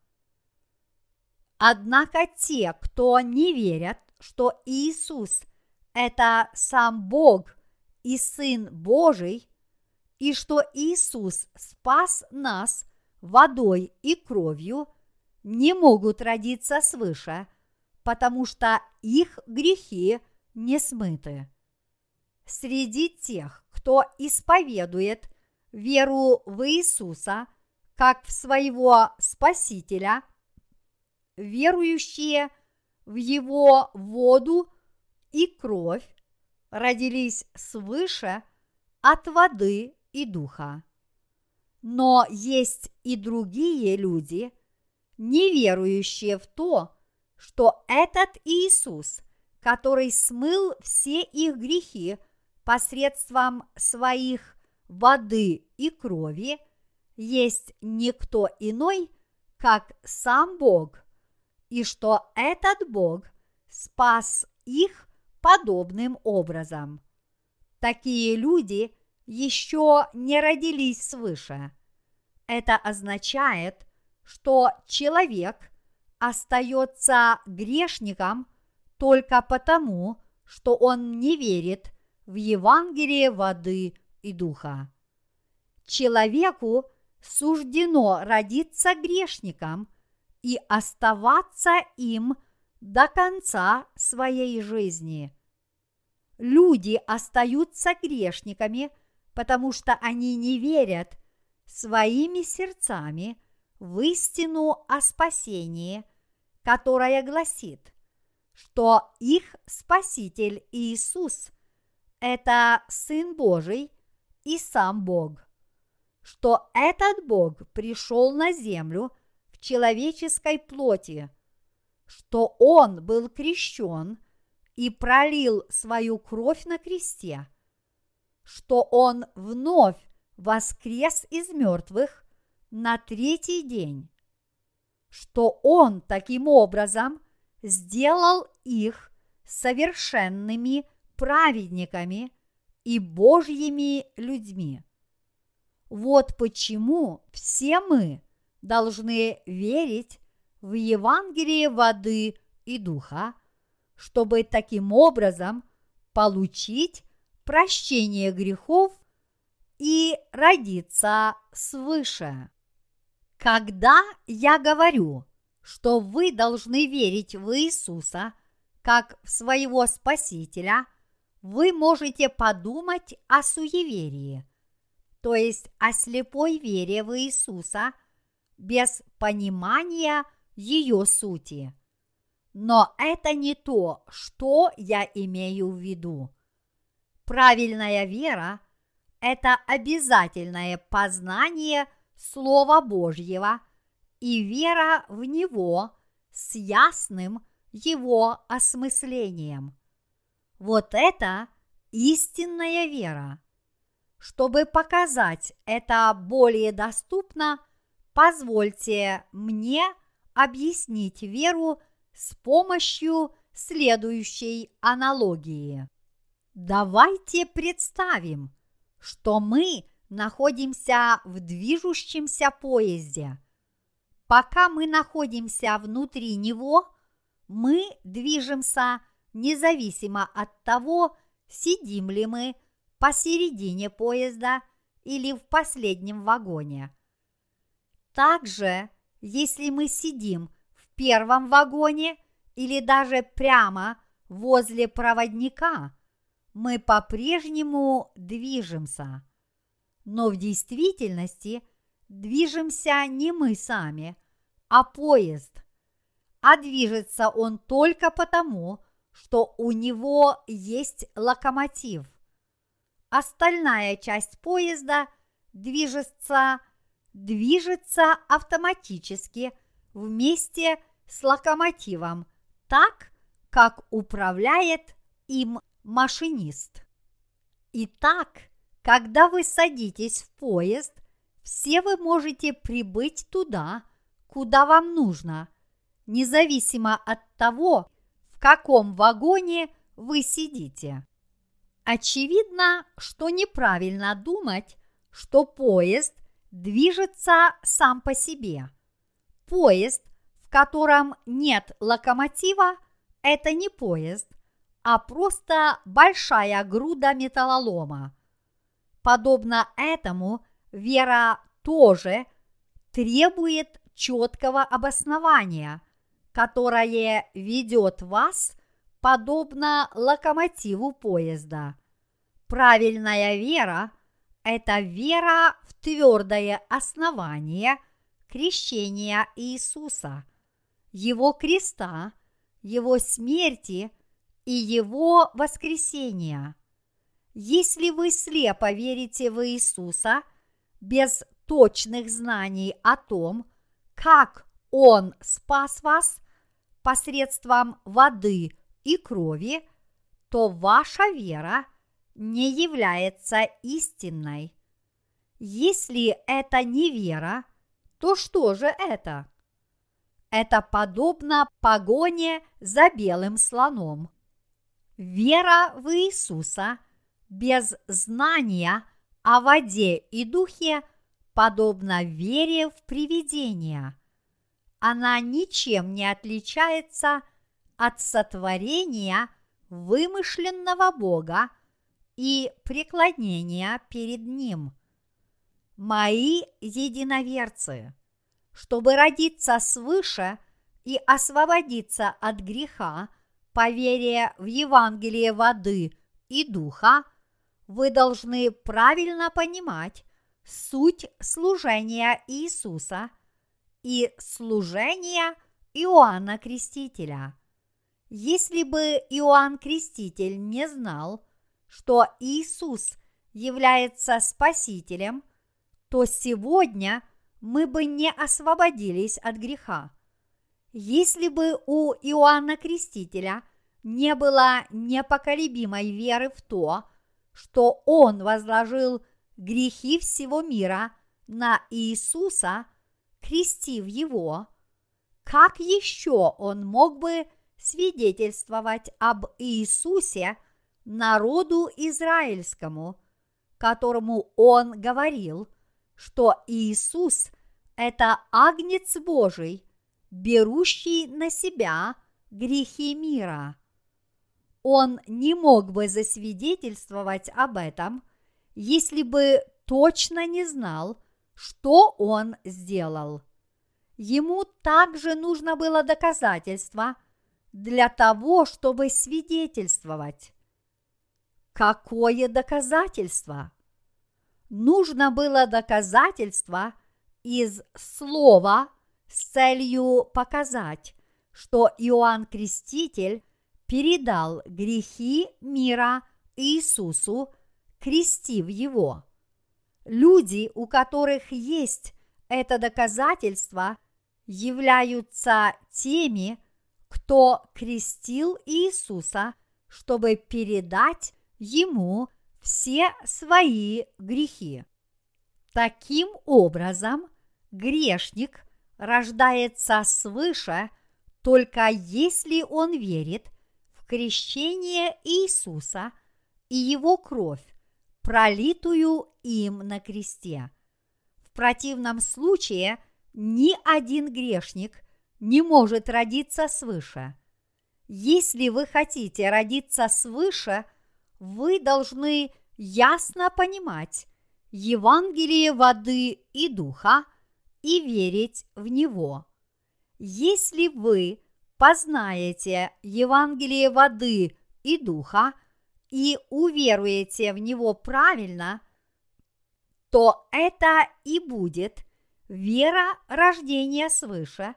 Однако те, кто не верят, что Иисус это сам Бог и Сын Божий, и что Иисус спас нас водой и кровью, не могут родиться свыше, потому что их грехи не смыты. Среди тех, кто исповедует веру в Иисуса как в своего Спасителя, верующие в Его воду и кровь родились свыше от воды и духа. Но есть и другие люди, не верующие в то, что этот Иисус, который смыл все их грехи посредством своих воды и крови, есть никто иной, как сам Бог, и что этот Бог спас их подобным образом. Такие люди еще не родились свыше. Это означает, что человек остается грешником только потому, что он не верит в Евангелие воды и духа. Человеку суждено родиться грешником и оставаться им – до конца своей жизни. Люди остаются грешниками, потому что они не верят своими сердцами в истину о спасении, которая гласит, что их Спаситель Иисус – это Сын Божий и сам Бог, что этот Бог пришел на землю в человеческой плоти, что Он был крещен и пролил свою кровь на кресте, что Он вновь воскрес из мертвых на третий день, что Он таким образом сделал их совершенными праведниками и Божьими людьми. Вот почему все мы должны верить в Евангелие воды и духа, чтобы таким образом получить прощение грехов и родиться свыше. Когда я говорю, что вы должны верить в Иисуса как в своего Спасителя, вы можете подумать о суеверии, то есть о слепой вере в Иисуса без понимания ее сути. Но это не то, что я имею в виду. Правильная вера – это обязательное познание Слова Божьего и вера в Него с ясным его осмыслением. Вот это истинная вера. Чтобы показать это более доступно, позвольте мне объяснить веру с помощью следующей аналогии. Давайте представим, что мы находимся в движущемся поезде. Пока мы находимся внутри него, мы движемся независимо от того, сидим ли мы посередине поезда или в последнем вагоне. Также, если мы сидим первом вагоне или даже прямо возле проводника, мы по-прежнему движемся. Но в действительности движемся не мы сами, а поезд. А движется он только потому, что у него есть локомотив. Остальная часть поезда движется, движется автоматически вместе с локомотивом, так, как управляет им машинист. Итак, когда вы садитесь в поезд, все вы можете прибыть туда, куда вам нужно, независимо от того, в каком вагоне вы сидите. Очевидно, что неправильно думать, что поезд движется сам по себе. Поезд, в котором нет локомотива, это не поезд, а просто большая груда металлолома. Подобно этому, вера тоже требует четкого обоснования, которое ведет вас подобно локомотиву поезда. Правильная вера – это вера в твердое основание крещения Иисуса, Его креста, Его смерти и Его воскресения. Если вы слепо верите в Иисуса без точных знаний о том, как Он спас вас посредством воды и крови, то ваша вера не является истинной. Если это не вера, то что же это? Это подобно погоне за белым слоном. Вера в Иисуса без знания о воде и духе подобна вере в привидения. Она ничем не отличается от сотворения вымышленного Бога и преклонения перед Ним. Мои единоверцы, чтобы родиться свыше и освободиться от греха по в Евангелие воды и духа, вы должны правильно понимать суть служения Иисуса и служения Иоанна Крестителя. Если бы Иоанн Креститель не знал, что Иисус является Спасителем, то сегодня мы бы не освободились от греха. Если бы у Иоанна Крестителя не было непоколебимой веры в то, что он возложил грехи всего мира на Иисуса, крестив его, как еще он мог бы свидетельствовать об Иисусе народу израильскому, которому он говорил, что Иисус – это Агнец Божий, берущий на себя грехи мира. Он не мог бы засвидетельствовать об этом, если бы точно не знал, что он сделал. Ему также нужно было доказательство для того, чтобы свидетельствовать. Какое доказательство? Нужно было доказательство из слова с целью показать, что Иоанн Креститель передал грехи мира Иисусу, крестив его. Люди, у которых есть это доказательство, являются теми, кто крестил Иисуса, чтобы передать ему все свои грехи. Таким образом, грешник рождается свыше только если он верит в крещение Иисуса и его кровь, пролитую им на кресте. В противном случае ни один грешник не может родиться свыше. Если вы хотите родиться свыше, вы должны ясно понимать Евангелие воды и духа и верить в него. Если вы познаете Евангелие воды и духа и уверуете в него правильно, то это и будет вера рождения свыше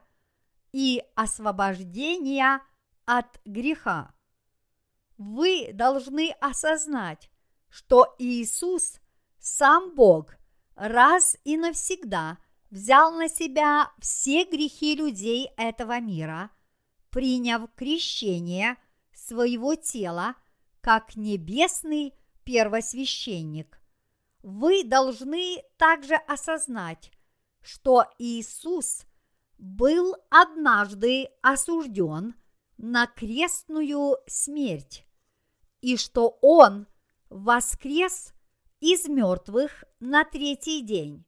и освобождения от греха. Вы должны осознать, что Иисус, сам Бог, раз и навсегда взял на себя все грехи людей этого мира, приняв крещение своего тела как небесный первосвященник. Вы должны также осознать, что Иисус был однажды осужден на крестную смерть, и что Он воскрес из мертвых на третий день.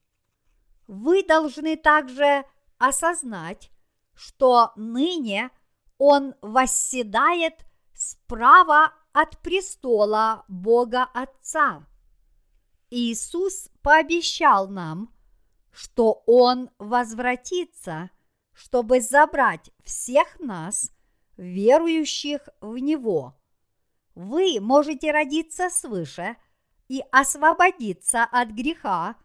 Вы должны также осознать, что ныне Он восседает справа от престола Бога Отца. Иисус пообещал нам, что Он возвратится, чтобы забрать всех нас, верующих в Него. Вы можете родиться свыше и освободиться от греха,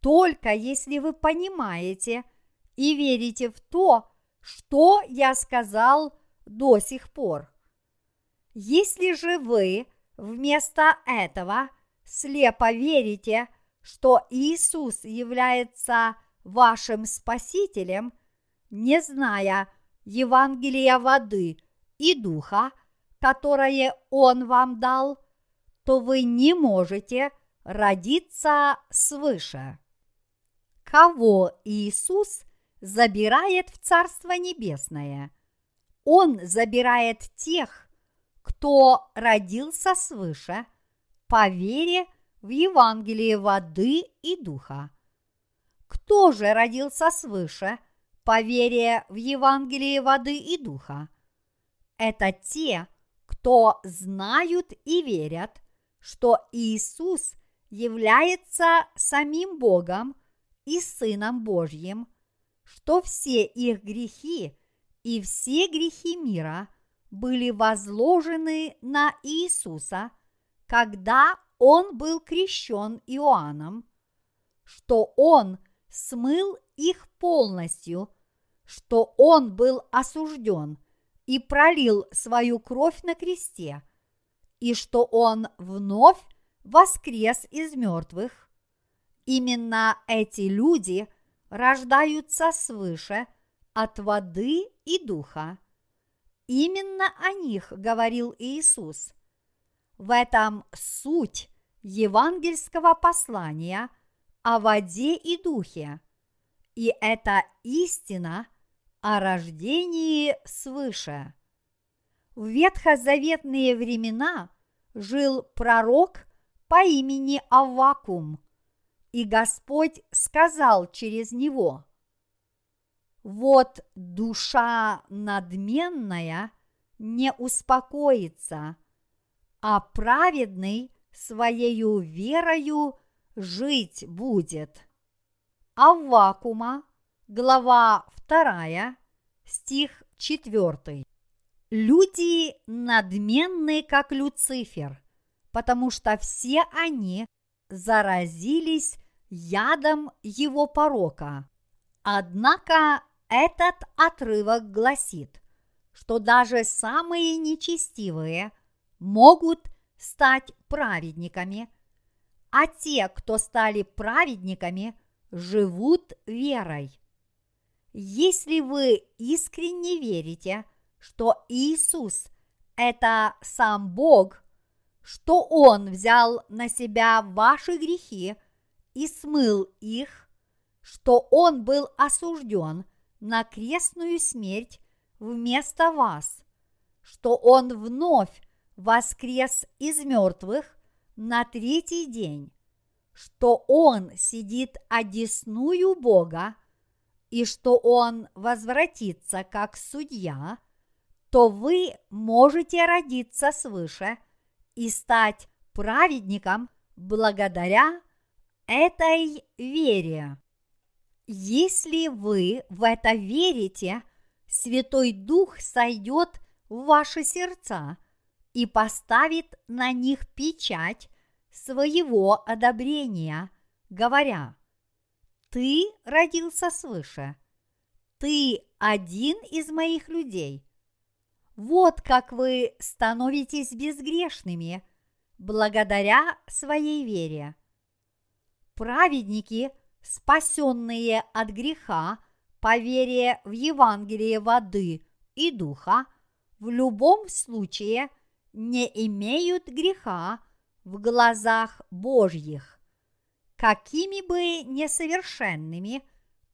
только если вы понимаете и верите в то, что я сказал до сих пор. Если же вы вместо этого слепо верите, что Иисус является вашим Спасителем, не зная Евангелия воды и духа, которое Он вам дал, то вы не можете родиться свыше. Кого Иисус забирает в Царство Небесное? Он забирает тех, кто родился свыше по вере в Евангелие воды и духа. Кто же родился свыше по вере в Евангелие воды и духа? Это те, кто знают и верят, что Иисус является самим Богом и Сыном Божьим, что все их грехи и все грехи мира – были возложены на Иисуса, когда он был крещен Иоанном, что он смыл их полностью, что Он был осужден и пролил свою кровь на кресте, и что Он вновь воскрес из мертвых, именно эти люди рождаются свыше от воды и духа. Именно о них говорил Иисус. В этом суть евангельского послания о воде и духе. И это истина о рождении свыше. В ветхозаветные времена жил пророк по имени Аввакум, и Господь сказал через него, «Вот душа надменная не успокоится, а праведный своею верою жить будет». Аввакума, глава 2, стих 4. Люди надменны, как Люцифер – потому что все они заразились ядом его порока. Однако этот отрывок гласит, что даже самые нечестивые могут стать праведниками, а те, кто стали праведниками, живут верой. Если вы искренне верите, что Иисус – это сам Бог – что Он взял на себя ваши грехи и смыл их, что Он был осужден на крестную смерть вместо вас, что Он вновь воскрес из мертвых на третий день, что Он сидит одесную Бога и что Он возвратится как судья, то вы можете родиться свыше – и стать праведником благодаря этой вере. Если вы в это верите, Святой Дух сойдет в ваши сердца и поставит на них печать своего одобрения, говоря, «Ты родился свыше, ты один из моих людей, вот как вы становитесь безгрешными благодаря своей вере. Праведники, спасенные от греха по вере в Евангелие воды и духа, в любом случае не имеют греха в глазах Божьих, какими бы несовершенными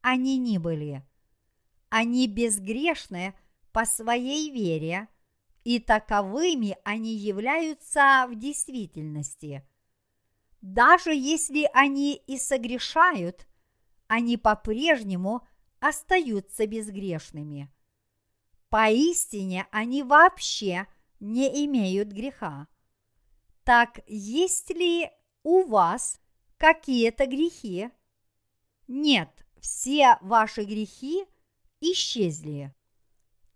они ни были. Они безгрешны – по своей вере, и таковыми они являются в действительности. Даже если они и согрешают, они по-прежнему остаются безгрешными. Поистине они вообще не имеют греха. Так есть ли у вас какие-то грехи? Нет, все ваши грехи исчезли.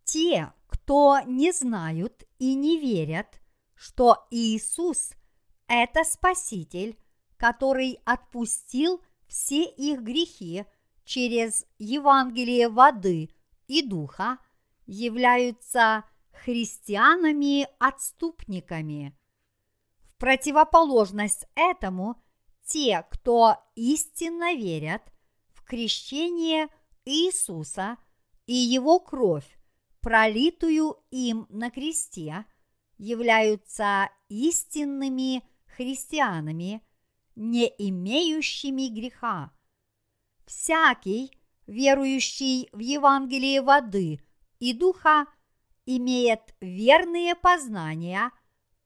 Те, кто не знают и не верят, что Иисус – это Спаситель, который отпустил все их грехи через Евангелие воды и духа, являются христианами-отступниками. В противоположность этому, те, кто истинно верят в крещение Иисуса и Его кровь, пролитую им на кресте, являются истинными христианами, не имеющими греха. Всякий, верующий в Евангелие воды и духа, имеет верные познания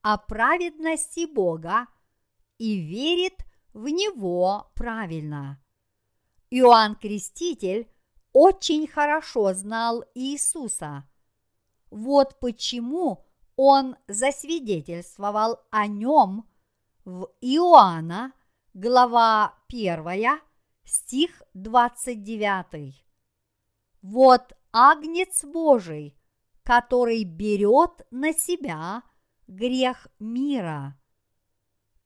о праведности Бога и верит в Него правильно. Иоанн Креститель очень хорошо знал Иисуса. Вот почему он засвидетельствовал о нем в Иоанна, глава 1, стих 29. Вот Агнец Божий, который берет на себя грех мира.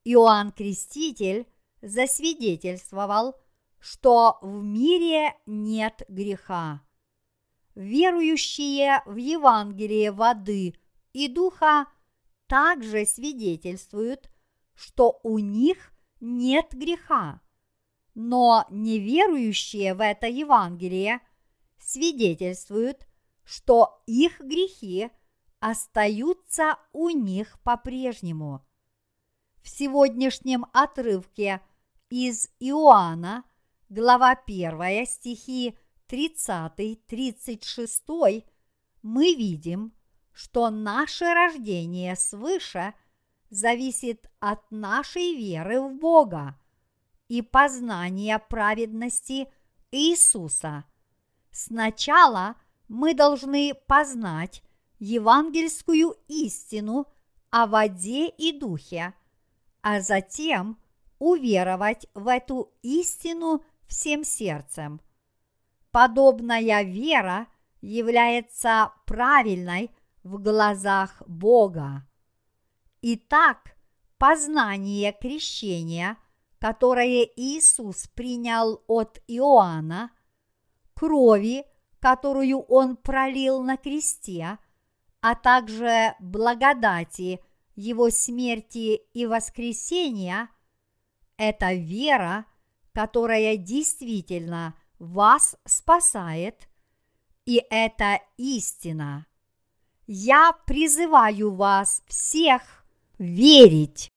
Иоанн Креститель засвидетельствовал – что в мире нет греха. верующие в Евангелие воды и духа также свидетельствуют, что у них нет греха. Но неверующие в это Евангелие свидетельствуют, что их грехи остаются у них по-прежнему. В сегодняшнем отрывке из Иоанна, глава 1, стихи 30-36, мы видим, что наше рождение свыше зависит от нашей веры в Бога и познания праведности Иисуса. Сначала мы должны познать евангельскую истину о воде и духе, а затем уверовать в эту истину всем сердцем. Подобная вера является правильной в глазах Бога. Итак, познание крещения, которое Иисус принял от Иоанна, крови, которую Он пролил на кресте, а также благодати Его смерти и воскресения, это вера, которая действительно вас спасает, и это истина. Я призываю вас всех верить.